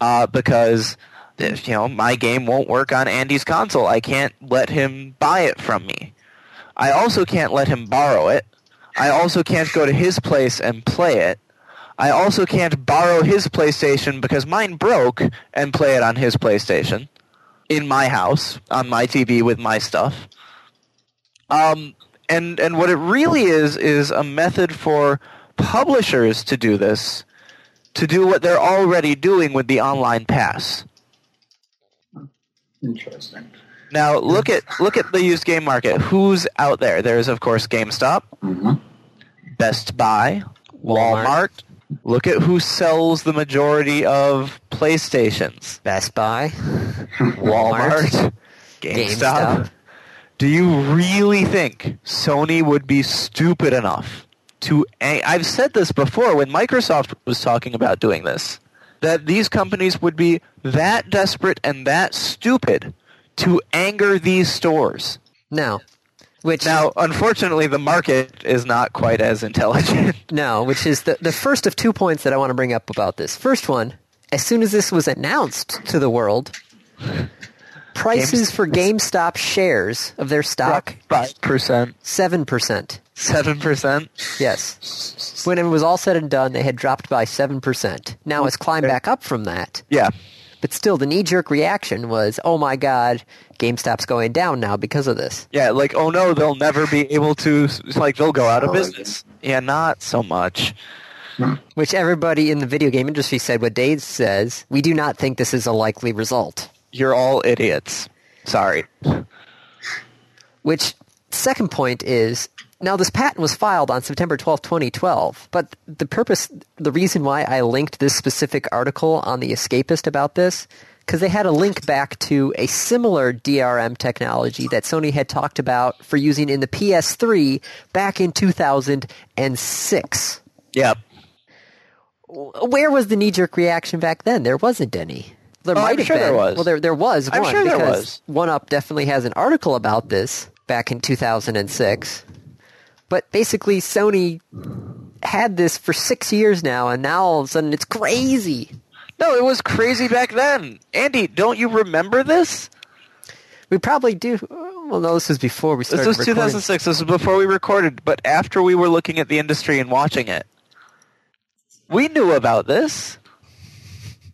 Uh, because you know my game won't work on Andy's console, I can't let him buy it from me. I also can't let him borrow it. I also can't go to his place and play it. I also can't borrow his PlayStation because mine broke and play it on his PlayStation in my house on my TV with my stuff. Um, and and what it really is is a method for publishers to do this, to do what they're already doing with the online pass. Interesting. Now look at look at the used game market. Who's out there? There's of course GameStop, hmm Best Buy, Walmart. Walmart. Look at who sells the majority of PlayStations. Best Buy, Walmart, GameStop. GameStop. Do you really think Sony would be stupid enough to? I've said this before when Microsoft was talking about doing this, that these companies would be that desperate and that stupid to anger these stores. No. Which Now, unfortunately, the market is not quite as intelligent. no, which is the the first of two points that I want to bring up about this. First one, as soon as this was announced to the world, prices for GameStop shares of their stock five percent, seven percent. seven percent. Yes. When it was all said and done, they had dropped by seven percent. Now it's climbed back up from that. Yeah, But still, the knee jerk reaction was, oh my god, GameStop's going down now because of this. yeah. Like, oh no, they'll never be able to. Like, they'll go out of business. Yeah, not so much. Hmm. Which everybody in the video game industry said what Dave says, we do not think this is a likely result. You're all idiots. Sorry. Which, second point is, now this patent was filed on September twelfth, 2012, but the purpose, the reason why I linked this specific article on The Escapist about this, because they had a link back to a similar DRM technology that Sony had talked about for using in the PS3 back in 2006. Yep. Where was the knee-jerk reaction back then? There wasn't any. There Oh, might I'm have sure been. there was. Well, there there was I'm one sure there because was. 1UP definitely has an article about this back in 2006. But basically, Sony had this for six years now, and now all of a sudden it's crazy. No, it was crazy back then. Andy, don't you remember this? We probably do. Well, no, this was before we started. This was recording. 2006. This was before we recorded, but after we were looking at the industry and watching it. We knew about this.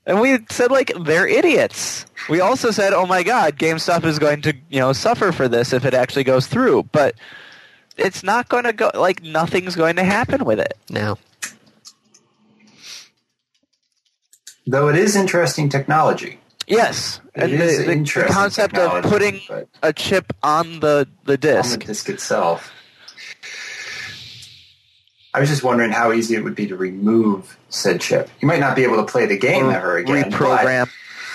And we said, like, they're idiots. We also said, oh my god, GameStop is going to, you know, suffer for this if it actually goes through. But it's not going to go, like, nothing's going to happen with it. No. Though it is interesting technology. Yes. It and is the, the interesting concept of putting a chip on the, the disk, on disc. the disc itself. I was just wondering how easy it would be to remove said chip. You might not be able to play the game or ever again. but- reprogram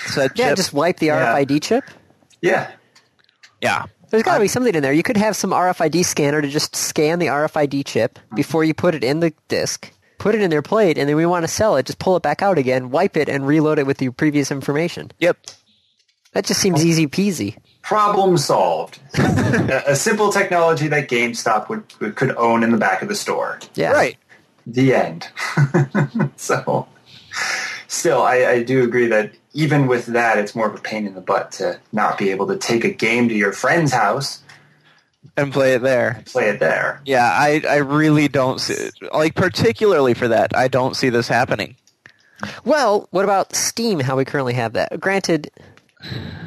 said Yeah, chip. just wipe the Yeah. RFID chip. yeah, yeah. There's got to be something in there. You could have some RFID scanner to just scan the RFID chip mm-hmm. before you put it in the disc, put it in their plate, and then we want to sell it. Just pull it back out again, wipe it, and reload it with your previous information. Yep. That just seems easy peasy. problem solved. a, a simple technology that GameStop would, would could own in the back of the store. Yeah. Right. The end. so, still, I, I do agree that even with that, it's more of a pain in the butt to not be able to take a game to your friend's house, And play it there. play it there. Yeah, I, I really don't see like particularly for that. I don't see this happening. Well, what about Steam? How we currently have that? Granted,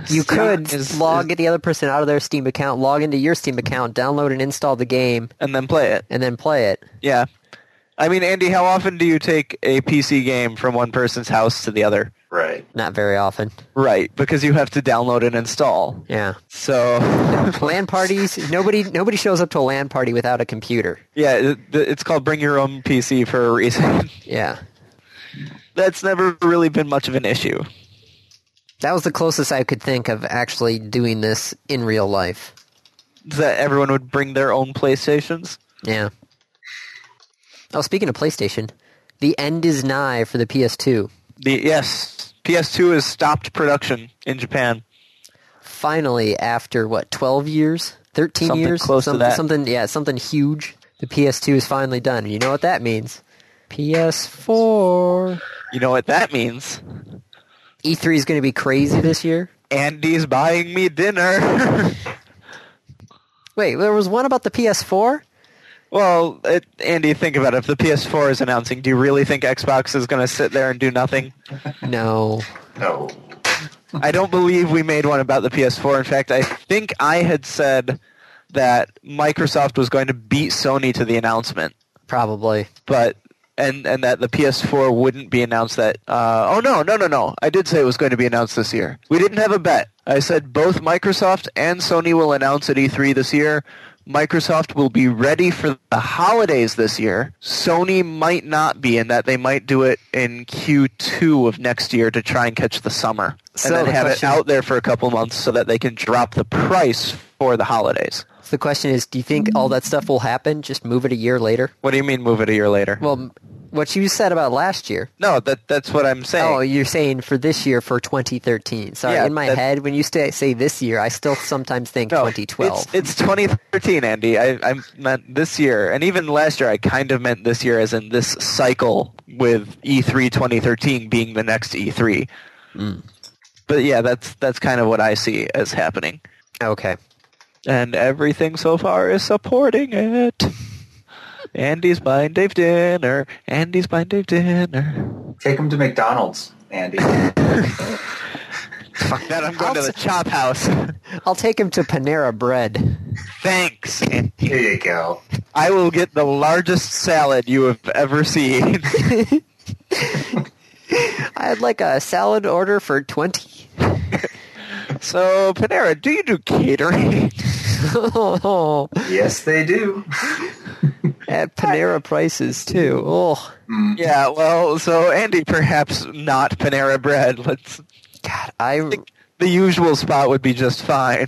you Steam could is- log is- the other person out of their Steam account, log into your Steam account, download and install the game, And then play it. and then play it. Yeah. I mean, Andy, how often do you take a PC game from one person's house to the other? Right. Not very often. Right, because you have to download and install. Yeah. So, LAN parties. Nobody. Nobody shows up to a LAN party without a computer. yeah, it's called bring your own PC for a reason. Yeah. That's never really been much of an issue. That was the closest I could think of actually doing this in real life. That everyone would bring their own PlayStations. Yeah. Oh, speaking of PlayStation, the end is nigh for the PS2. The yes, PS2 has stopped production in Japan. Finally, after what, 12 years? 13 Something years? close to that. Something, yeah, something huge. The PS2 is finally done. You know what that means? PS4. You know what that means? E3 is going to be crazy this year. Andy's buying me dinner. Wait, there was one about the PS4? Well, it, Andy, think about it. If the PS4 is announcing, do you really think Xbox is going to sit there and do nothing? No. No. I don't believe we made one about the PS4. In fact, I think I had said that Microsoft was going to beat Sony to the announcement, Probably. but and and that the PS4 wouldn't be announced. That uh, oh no no no no, I did say it was going to be announced this year. We didn't have a bet. I said both Microsoft and Sony will announce at E3 this year. Microsoft will be ready for the holidays this year. Sony might not be in that they might do it in Q2 of next year to try and catch the summer. So and then the have question- it out there for a couple months so that they can drop the price for the holidays. So the question is, do you think all that stuff will happen? Just move it a year later? What do you mean move it a year later? Well, what you said about last year. no, that that's what I'm saying. Oh, you're saying for this year for 2013. Sorry, Yeah, in my head, when you stay, say this year, I still sometimes think No, 2012. It's, it's 2013, Andy. I, I meant this year, and even last year, I kind of meant this year as in this cycle with E E3 2013 being the next E3. Mm. But yeah, that's that's kind of what I see as happening, okay. and everything so far is supporting it. Andy's buying Dave dinner. Andy's buying Dave dinner. Take him to McDonald's, Andy. Fuck that! I'm going to I'll the chop house. I'll take him to Panera Bread. Thanks, Andy. Here you go. I will get the largest salad you have ever seen. I'd like a salad order for 20. So, Panera, do you do catering? oh, Yes, they do. at Panera prices, too. Oh, yeah, well, so Andy, perhaps not Panera bread. Let's God. I, the usual spot would be just fine.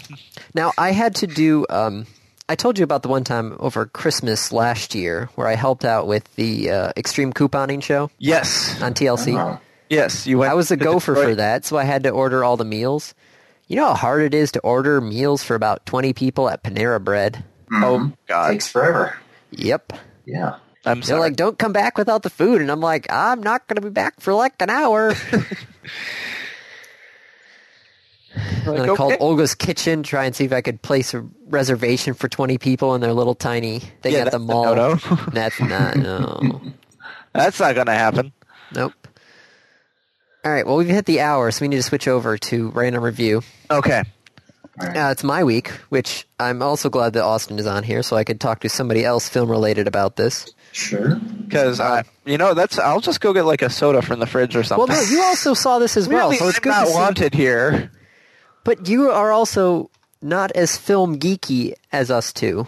now, I had to do, um, I told you about the one time over Christmas last year where I helped out with the uh, Extreme Couponing show Yes, on TLC. Oh. yes, you went. I was a gopher Detroit. for that, so I had to order all the meals. You know how hard it is to order meals for about 20 people at Panera Bread? Oh God, Takes forever. Yep. Yeah. I'm They're like, don't come back without the food. And I'm like, I'm not going to be back for like an hour. and I Like, called okay. Olga's Kitchen, try and see if I could place a reservation for 20 people in their little tiny thing Yeah, at the that's mall. no-no. that's not, no. That's not gonna happen. Nope. All right, well, we've hit the hour, so we need to switch over to random review. Okay. Uh, it's my week, which I'm also glad that Austin is on here, so I could talk to somebody else film related about this. Sure. Because I, you know, that's I'll just go get like a soda from the fridge or something. Well, something. no, you also saw this as well, really, so it's I'm good not to see. wanted here. But you are also not as film geeky as us two.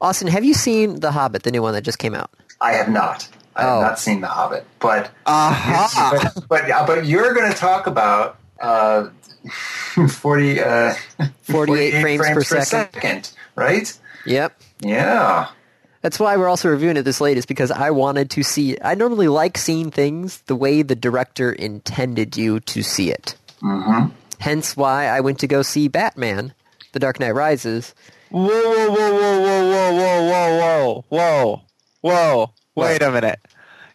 Austin, have you seen The Hobbit, the new one that just came out? I have not. I have Oh. not seen The Hobbit, but Aha! but but, but you're going to talk about uh, 40, uh, 48 frames per second. right? Yep. Yeah. That's why we're also reviewing it this late, is because I wanted to see. I normally like seeing things the way the director intended you to see it. Mm-hmm. Hence why I went to go see Batman, The Dark Knight Rises. Whoa, whoa, whoa, whoa, whoa, whoa, whoa, whoa, whoa, whoa! Wait a minute.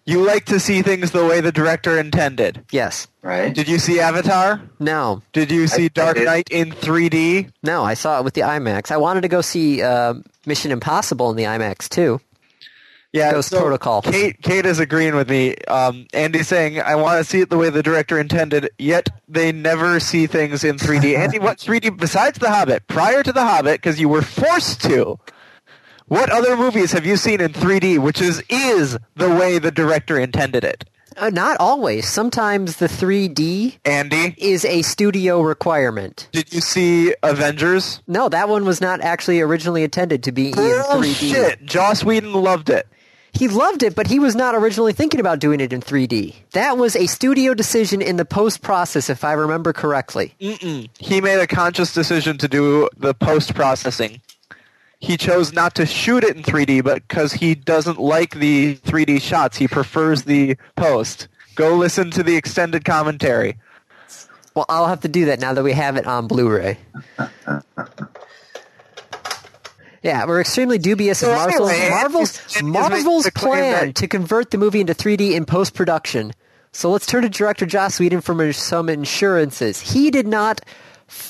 You like to see things the way the director intended. Yes. Right. Did you see Avatar? No. Did you see I Dark did. Knight in 3D? No, I saw it with the IMAX. I wanted to go see uh, Mission Impossible in the IMAX too. Yeah, Ghost Protocol. Kate, Kate is agreeing with me. Um, Andy's saying, I want to see it the way the director intended, yet they never see things in 3D. Andy, what 3D, besides The Hobbit, prior to The Hobbit, because you were forced to, what other movies have you seen in 3D, which is, is the way the director intended it? Uh, not always. Sometimes the 3D Andy, is a studio requirement. did you see Avengers? No, that one was not actually originally intended to be in 3D. Bullshit! Joss Whedon loved it. He loved it, but he was not originally thinking about doing it in 3D. That was a studio decision in the post process, if I remember correctly. Mm-mm. He made a conscious decision to do the post processing. He chose not to shoot it in 3D, but because he doesn't like the 3D shots, he prefers the post. Go listen to the extended commentary. Well, I'll have to do that now that we have it on Blu-ray. Yeah, we're extremely dubious of Marvel's, anyway, Marvel's, it's- it's Marvel's plan that- to convert the movie into 3D in post-production. So let's turn to director Joss Whedon for some insurances. He did not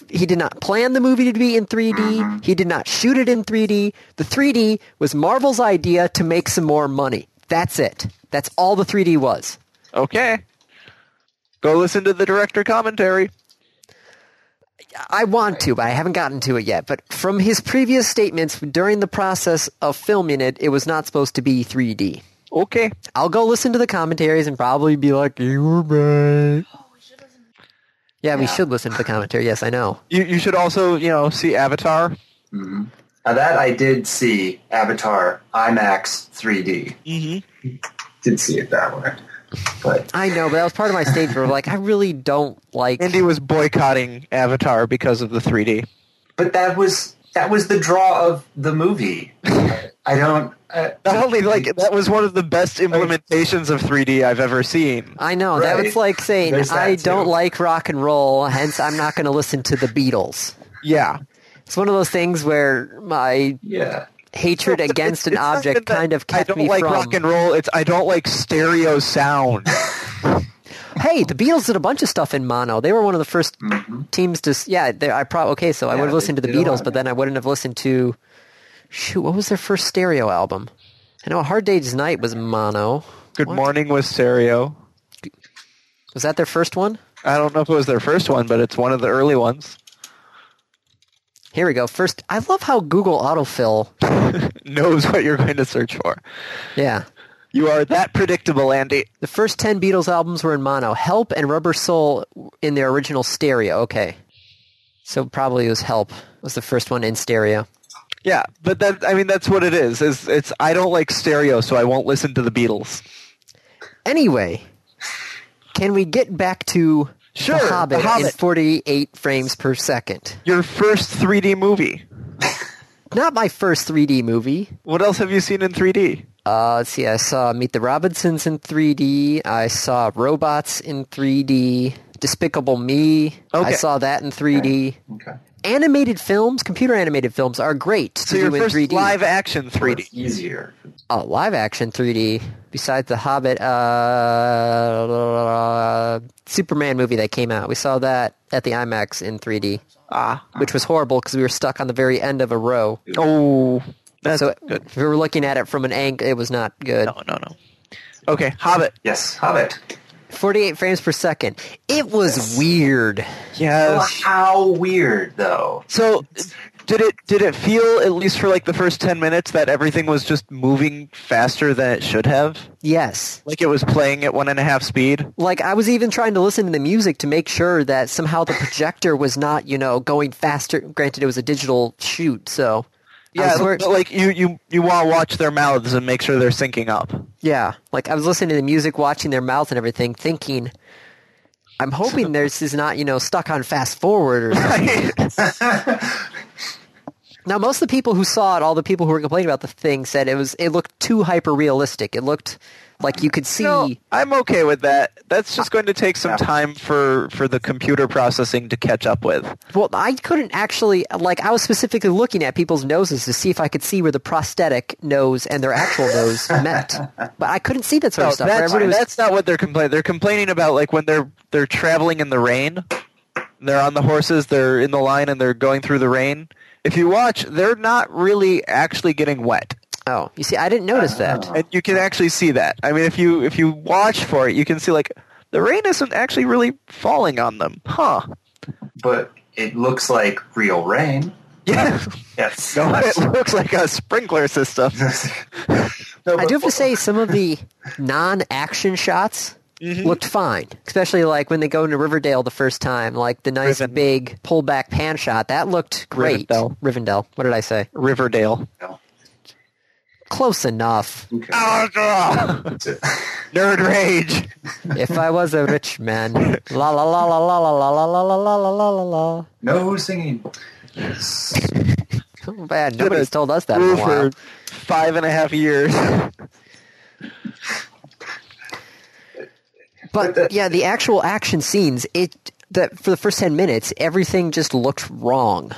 he did not plan the movie to be in 3D. Mm-hmm. He did not shoot it in 3D. The 3D was Marvel's idea to make some more money. That's it. That's all the 3D was. Okay. Go listen to the director commentary. I want to, but I haven't gotten to it yet. But from his previous statements during the process of filming it, it was not supposed to be 3D. Okay. I'll go listen to the commentaries and probably be like, "You were right." Yeah, we Yeah. should listen to the commentary. Yes, I know. You, you should also, you know, see Avatar. Now that I did see Avatar IMAX 3D. Mm-hmm. Did see it that way. But I know, but that was part of my stage where like I really don't like. Andy was boycotting Avatar because of the 3D. but that was that was the draw of the movie. I don't. Uh, Not only like that was one of the best implementations of 3D I've ever seen. I know that was like saying There's I too. don't like rock and roll, hence I'm not going to listen to the Beatles. Yeah. It's one of those things where my yeah. hatred against an It's not object even that kind of I don't me like from. rock and roll. It's I don't like stereo sound. Hey, the Beatles did a bunch of stuff in mono. They were one of the 1st teams to. Yeah, they, I probably okay. So I Mm-hmm. Would have listened to the did a lot Beatles, but then I wouldn't have listened to. Shoot, what was their first stereo album? I know A Hard Day's Night was mono. Good What? Morning was stereo. Was that their first one? I don't know if it was their first one, but it's one of the early ones. Here we go. First, I love how Google autofill. Knows what you're going to search for. Yeah. You are that predictable, Andy. The first 10 Beatles albums were in mono. Help and Rubber Soul in their original stereo. Okay. So probably it was Help was the first one in stereo. Yeah, but that I mean that's what it is. Is it's I don't like stereo, so I won't listen to the Beatles. Anyway, can we get back to Sure, The The Hobbit, in 48 frames per second? Your first 3D movie. Not my first 3D movie. What else have you seen in 3D? Uh, let's see, I saw Meet the Robinsons in 3D. I saw Robots in 3D. Despicable Me. Okay. I saw that in 3D. Okay. Animated films, computer animated films are great to So your in first 3D. live action 3D. easier. Oh, live action 3D. Besides the Hobbit, uh, Superman movie that came out, we saw that at the IMAX in 3D, Ah. which was horrible because we were stuck on the very end of a row. Oh. That's so good. if we were looking at it from an angle, it was not good. No, no, no. Okay, Hobbit. Yes, Hobbit. 48 frames per second. It was weird. Well, Yes. how weird, though. So, did it did it feel at least for like the first ten minutes that everything was just moving faster than it should have? Yes. Like it was playing at one and a half speed. Like I was even trying to listen to the music to make sure that somehow the projector was not, you know, going faster. Granted, it was a digital shoot, so I Yeah, but, like you you you want to watch their mouths and make sure they're syncing up. Yeah, like I was listening to the music, watching their mouths and everything, thinking, I'm hoping this is not, you know, stuck on fast forward. Or something. now, most of the people who saw it, all the people who were complaining about the thing, said it was it looked too hyper realistic. It looked like you could see. No, I'm okay with that. That's just going to take some time for for the computer processing to catch up with. Well, I couldn't actually like. I was specifically looking at people's noses to see if I could see where the prosthetic nose and their actual nose met, but I couldn't see that sort No, of stuff. where that's, was- that's not what they're complaining. They're complaining about like when they're they're traveling in the rain. They're on the horses. They're in the line and they're going through the rain. If you watch, they're not really actually getting wet, oh, you see, I didn't notice that. and you can actually see that. I mean, if you if you watch for it, you can see like the rain isn't actually really falling on them, huh? But it looks like real rain. Yeah, Yes. no, it looks like a sprinkler system. No, I do have to say, some of the non-action shots Mm-hmm. looked fine, especially like when they go into Riverdale the first time, like the nice Riven. big pullback pan shot. That looked great. Rivendell. Rivendell. What did I say? Riverdale. Close enough. Okay. Oh, Nerd rage. if I was a rich man, la la la la la la la la la la la la la la. No singing. Oh, man, nobody's told us that in a while. for five and a half years. But yeah, the actual action scenes, it that for the first ten minutes, everything just looked wrong.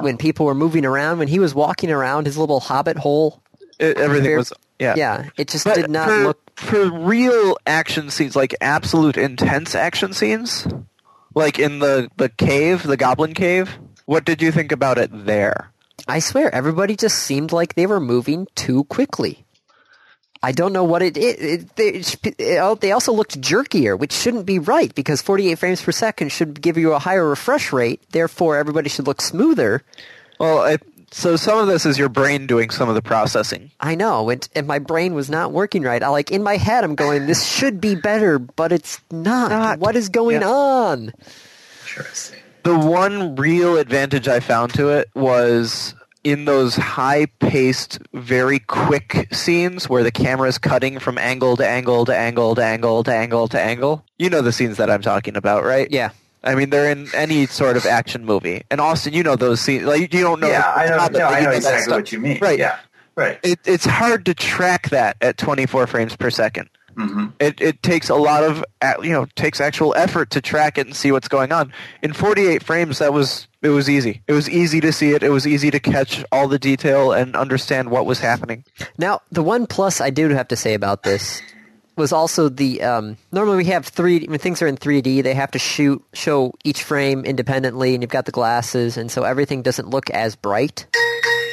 When people were moving around, when he was walking around his little hobbit hole, It, everything Very- was yeah. yeah, it just But did not for, look. for real action scenes, like absolute intense action scenes, like in the the cave, the Goblin Cave. What did you think about it there? I swear, everybody just seemed like they were moving too quickly. I don't know what it is. it, it, they, they also looked jerkier, which shouldn't be right because 48 frames per second should give you a higher refresh rate. Therefore, everybody should look smoother. Well, it, so some of this is your brain doing some of the processing. I know, and, and my brain was not working right. I like in my head, I'm going, this should be better, but it's not. Not. What is going Yeah. on? Interesting. The one real advantage I found to it was in those high-paced, very quick scenes where the camera is cutting from angle to angle to angle to angle to angle to angle. You know the scenes that I'm talking about, right? Yeah, I mean, they're in any sort of action movie. And Austin, you know those scenes. Like you don't know. yeah, I know. Hobbit, No, but I you know that exactly stuff. what you mean. Right. Yeah. Right. It, it's hard to track that at 24 frames per second. hmm It it takes a lot of you know takes actual effort to track it and see what's going on. In 48 frames, that was it was easy. It was easy to see it. It was easy to catch all the detail and understand what was happening. Now, the one plus I do have to say about this was also the um, normally we have three when things are in 3D, they have to shoot show each frame independently, and you've got the glasses, and so everything doesn't look as bright.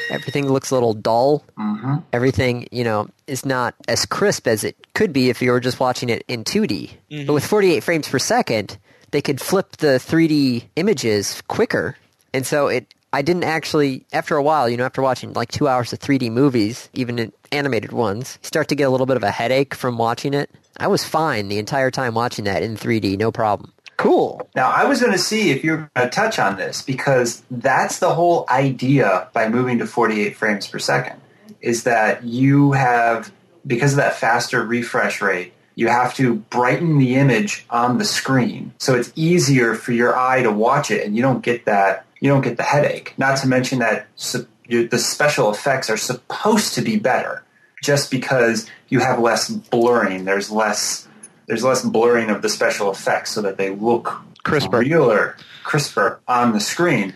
Everything looks a little dull. hmm Everything you know is not as crisp as it could be if you were just watching it in 2D. But with 48 frames per second, they could flip the 3D images quicker, and so it. I didn't actually, after a while, you know, after watching like two hours of 3D movies, even animated ones, start to get a little bit of a headache from watching it. I was fine the entire time watching that in 3D, no problem. Cool. Now, I was going to see if you're going to touch on this because that's the whole idea by moving to 48 frames per second is that you have, because of that faster refresh rate, you have to brighten the image on the screen so it's easier for your eye to watch it and you don't get that you don't get the headache not to mention that su- you- the special effects are supposed to be better just because you have less blurring there's less there's less blurring of the special effects so that they look crisper. realer, crisper on the screen.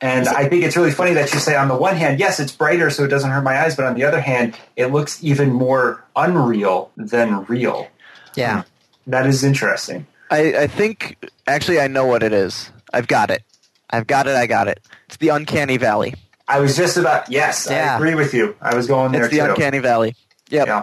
And I think it's really funny that you say on the one hand, yes, it's brighter so it doesn't hurt my eyes, but on the other hand, it looks even more unreal than real. Yeah. That is interesting. I, I think actually I know what it is. I've got it. I've got it. I got it. It's the uncanny valley. I was just about yes, Yeah. I agree with you. I was going there too. It's the too. uncanny valley. Yep. Yeah.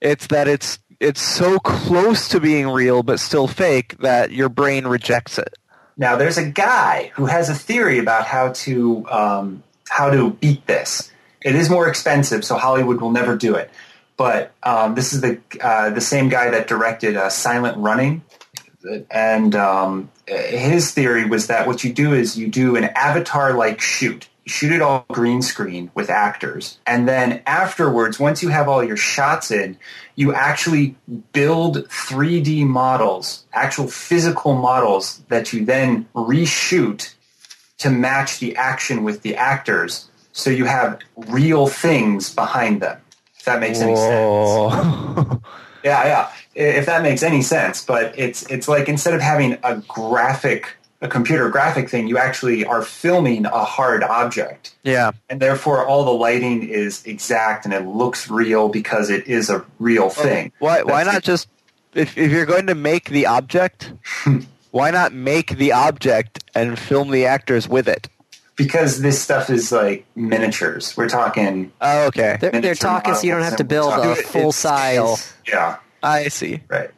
It's that it's it's so close to being real but still fake that your brain rejects it. Now, there's a guy who has a theory about how to um, how to beat this. It is more expensive, so Hollywood will never do it. But um, this is the uh, the same guy that directed uh, Silent Running, and um, his theory was that what you do is you do an avatar-like shoot. Shoot it all green screen with actors, and then afterwards, once you have all your shots in, you actually build 3D models, actual physical models that you then reshoot to match the action with the actors. So you have real things behind them. If that makes any sense. Yeah, yeah. If that makes any sense, but it's it's like instead of having a graphic, a computer graphic thing, you actually are filming a hard object, yeah. and therefore all the lighting is exact and it looks real because it is a real thing. Why why That's not just if if you're going to make the object, why not make the object and film the actors with it? because this stuff is like miniatures. We're talking, Oh, okay. They're, they're talking so you don't have to build a full size. yeah, I see. right.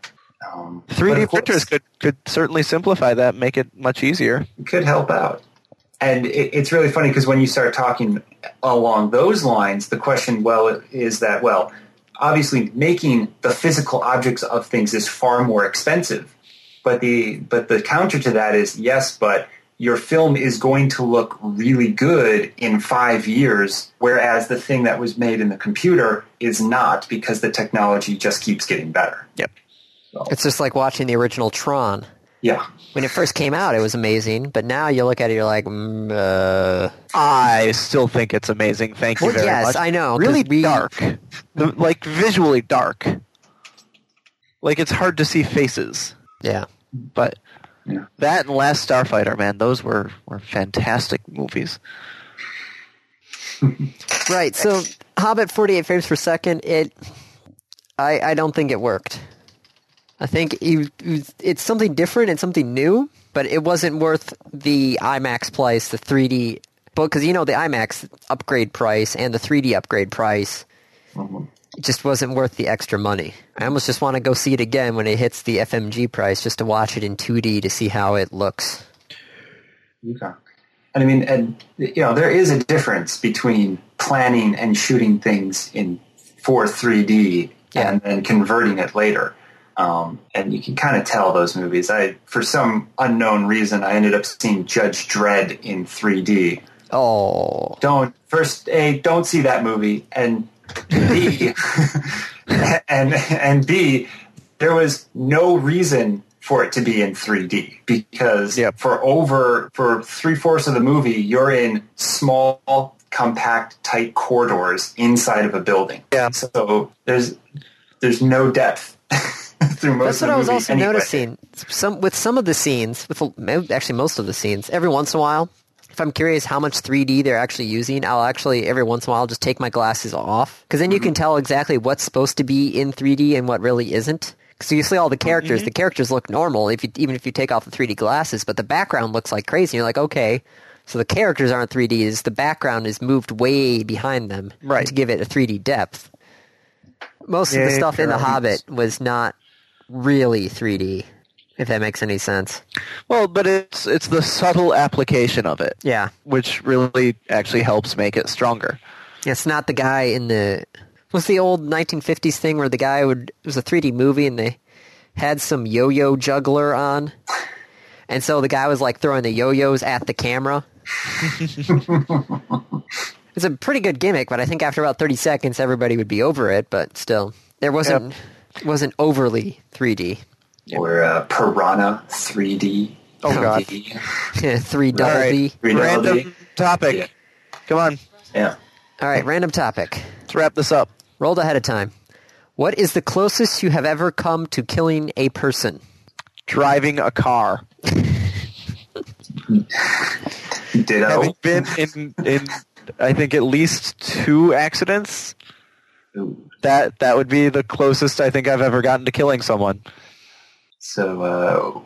Um, 3D of course, printers could could certainly simplify that, make it much easier. could help out. And it, it's really funny because when you start talking along those lines, the question, well, is that, well, obviously making the physical objects of things is far more expensive. But the, but the counter to that is, yes, but your film is going to look really good in five years, whereas the thing that was made in the computer is not because the technology just keeps getting better. Yep. It's just like watching the original Tron. Yeah. When it first came out, it was amazing, but now you look at it, you're like, mm, uh, I still think it's amazing. Thank you Well, very yes, much. Yes, I know. Really we- dark, the, like visually dark. Like it's hard to see faces, yeah. but Yeah. that and Last Starfighter, man, those were were fantastic movies. Right. So Hobbit 48 frames per second, it I I don't think it worked. I think it, it- it's something different and something new, but it wasn't worth the IMAX price, the 3D because you know the IMAX upgrade price and the 3D upgrade price it just wasn't worth the extra money. I almost just want to go see it again when it hits the FMG price just to watch it in 2D to see how it looks. Okay. And I mean, and you know, there is a difference between planning and shooting things in for 3D Yeah. and then converting it later. Um, and you can kind of tell those movies. I, for some unknown reason, I ended up seeing Judge Dredd in 3D. Oh, Don't first a don't see that movie, and B and and B there was no reason for it to be in 3D because Yep. for over for three fourths of the movie you're in small, compact, tight corridors inside of a building. Yeah. So there's there's no depth through most That's of what the I was also anyway. noticing. Some with some of the scenes, with actually most of the scenes, every once in a while, if I'm curious how much 3D they're actually using, I'll actually every once in a while just take my glasses off because then you can mm-hmm. tell exactly what's supposed to be in 3D and what really isn't. Because you see all the characters, mm-hmm. the characters look normal if you, even if you take off the 3D glasses, but the background looks like crazy. You're like, okay, so the characters aren't 3D. It's the background is moved way behind them Right. to give it a 3D depth. Most of the stuff in The. Hobbit was not really 3D, if that makes any sense. Well, but it's it's the subtle application of it, Yeah. which really actually helps make it stronger. It's not the guy in the. What's the old 1950s thing where the guy would. It was a 3D movie and they had some yo yo juggler on? And so the guy was like throwing the yo yos at the camera. it's a pretty good gimmick, but I think after about 30 seconds everybody would be over it, but still. There wasn't. It wasn't overly 3D. Or uh, Piranha 3D. Oh, God. 3 double All right. D. Three Random D. topic. Yeah. Come on, Yeah. All right, random topic. let's wrap this up. Rolled ahead of time. What is the closest you have ever come to killing a person? Driving a car. Ditto. Having been in in I think at least two accidents, Ooh. that that would be the closest I think I've ever gotten to killing someone. So uh,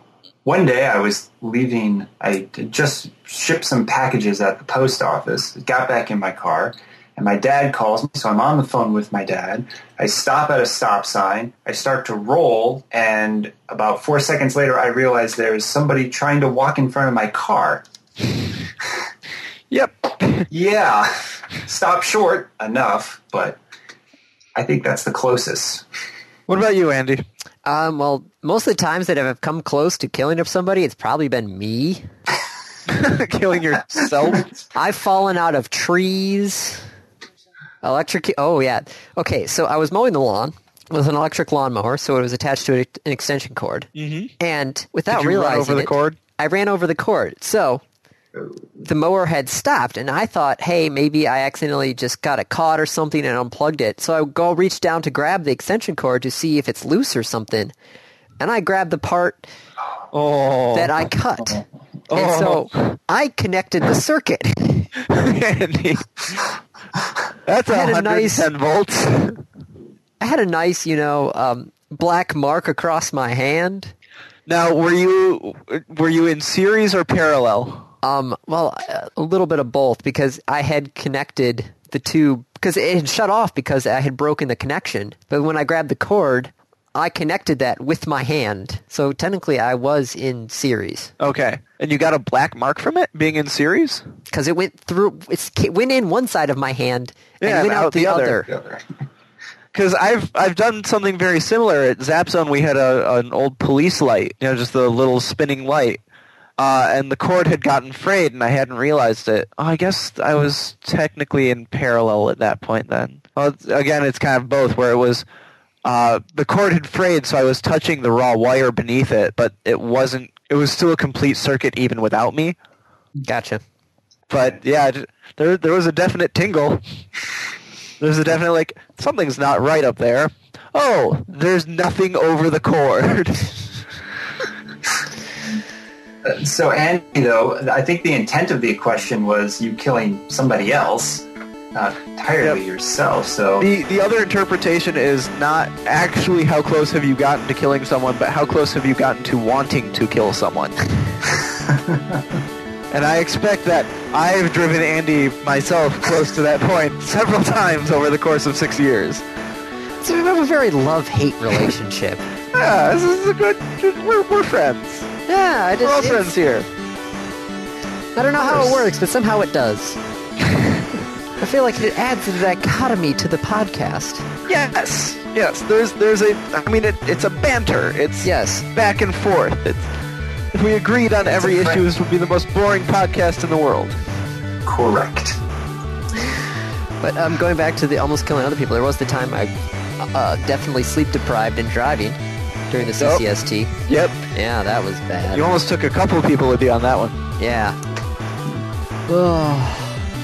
one day I was leaving. I just shipped some packages at the post office. Got back in my car, and my dad calls me. So I'm on the phone with my dad. I stop at a stop sign. I start to roll, and about four seconds later, I realize there's somebody trying to walk in front of my car. Yep. Yeah, stop short enough, but I think that's the closest. What about you, Andy? Um, well, most of the times that I've come close to killing up somebody, it's probably been me. killing yourself? I've fallen out of trees. Electric. Oh yeah. Okay, so I was mowing the lawn with an electric lawnmower, so it was attached to an extension cord, Mm-hmm. and without Did you run realizing over the it, cord? I ran over the cord. So the mower had stopped, and I thought, hey, maybe I accidentally just got it caught or something and unplugged it. So I go reach down to grab the extension cord to see if it's loose or something, and I grabbed the part Oh, that I cut. And so I connected the circuit. That's I had a 110 nice- volts. I had a nice, you know, um, black mark across my hand. Now, were you were you in series or parallel? Um, well, a little bit of both because I had connected the two because it had shut off because I had broken the connection. But when I grabbed the cord, I connected that with my hand. So technically, I was in series Okay, and you got a black mark from it being in series. because it went through. It went in one side of my hand and Yeah, went out, out the, the other. Because I've I've done something very similar at Zap Zone. We had a an old police light, you know, just the little spinning light, uh, and the cord had gotten frayed, and I hadn't realized it. Oh, I guess I was technically in parallel at that point. Then, well, it's- again, it's kind of both, where it was uh, the cord had frayed, so I was touching the raw wire beneath it, but it wasn't. It was still a complete circuit even without me. Gotcha. But yeah, there there was a definite tingle. There's a definite like something's not right up there. Oh, there's nothing over the cord. So, Andy, though, I think the intent of the question was you killing somebody else, not entirely Yep. yourself. So, the the other interpretation is not actually how close have you gotten to killing someone, but how close have you gotten to wanting to kill someone. and I expect that I've driven Andy myself close to that point several times over the course of six years. So we have a very love-hate relationship. Yeah, this is a good. We're, we're friends. Yeah, I We're all just, friends here. I don't know how it works, but somehow it does. I feel like it adds a dichotomy to the podcast. Yes, yes. There's there's a. I mean, it, it's a banter. It's Yes. back and forth. It's, if we agreed on every a issue, this would be the most boring podcast in the world. correct. But um, going back to the almost killing other people, there was the time I uh, definitely sleep deprived and driving during the Yep. CCST. Yep. Yeah, that was bad. You almost took a couple of people with you on that one. Yeah. Oh,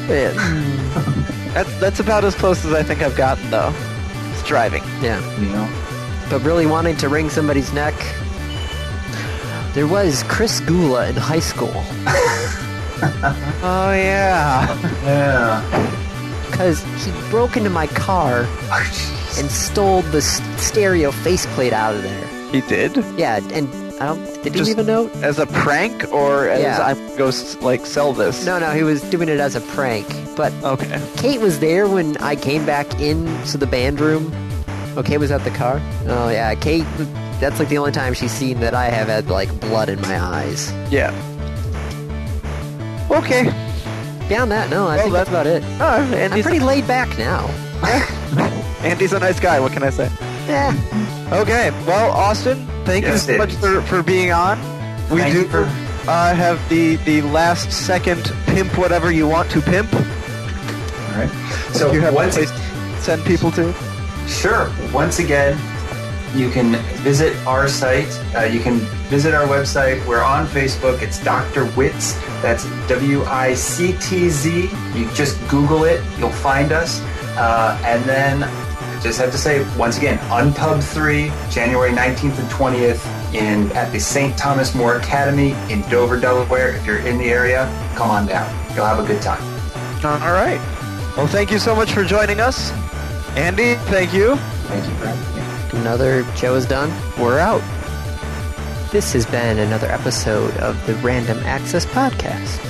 man. That's that's about as close as I think I've gotten though. It's driving. Yeah. You know, But really wanting to wring somebody's neck. There was Chris Gula in high school. Oh yeah. yeah. Because he broke into my car oh, and stole the stereo faceplate out of there. He did Yeah, and I don't. Did he leave a note? as a prank or as Yeah. I'm go like sell this. No, no, he was doing it as a prank. But Okay. Kate was there when I came back into the band room. Oh, okay, was at the car? Oh, yeah. Kate, that's like the only time she's seen that I have had like blood in my eyes. Yeah. Okay. Beyond that, no, I Well, think that's about it. Oh, I'm pretty laid back now. Andy's a nice guy. What can I say? Eh, Okay. Well, Austin, thank Yes, you so much for, for being on. We Thank do for- uh, have the, the last second pimp whatever you want to pimp. All right. So, you have once a place to send people to. Sure. Once again, you can visit our site. Uh, you can visit our website. We're on Facebook. It's Dr. Witz. That's W I C T Z. You just Google it. You'll find us. Uh, and then, just have to say once again, Unpub 3, January 19th and 20th. in at the St. Thomas More Academy in Dover, Delaware. If you're in the area, come on down. You'll have a good time. All right. Well, thank you so much for joining us. Andy, thank you. Thank you for having me. Another Joe is done. We're out. This has been another episode of the Random Access Podcast.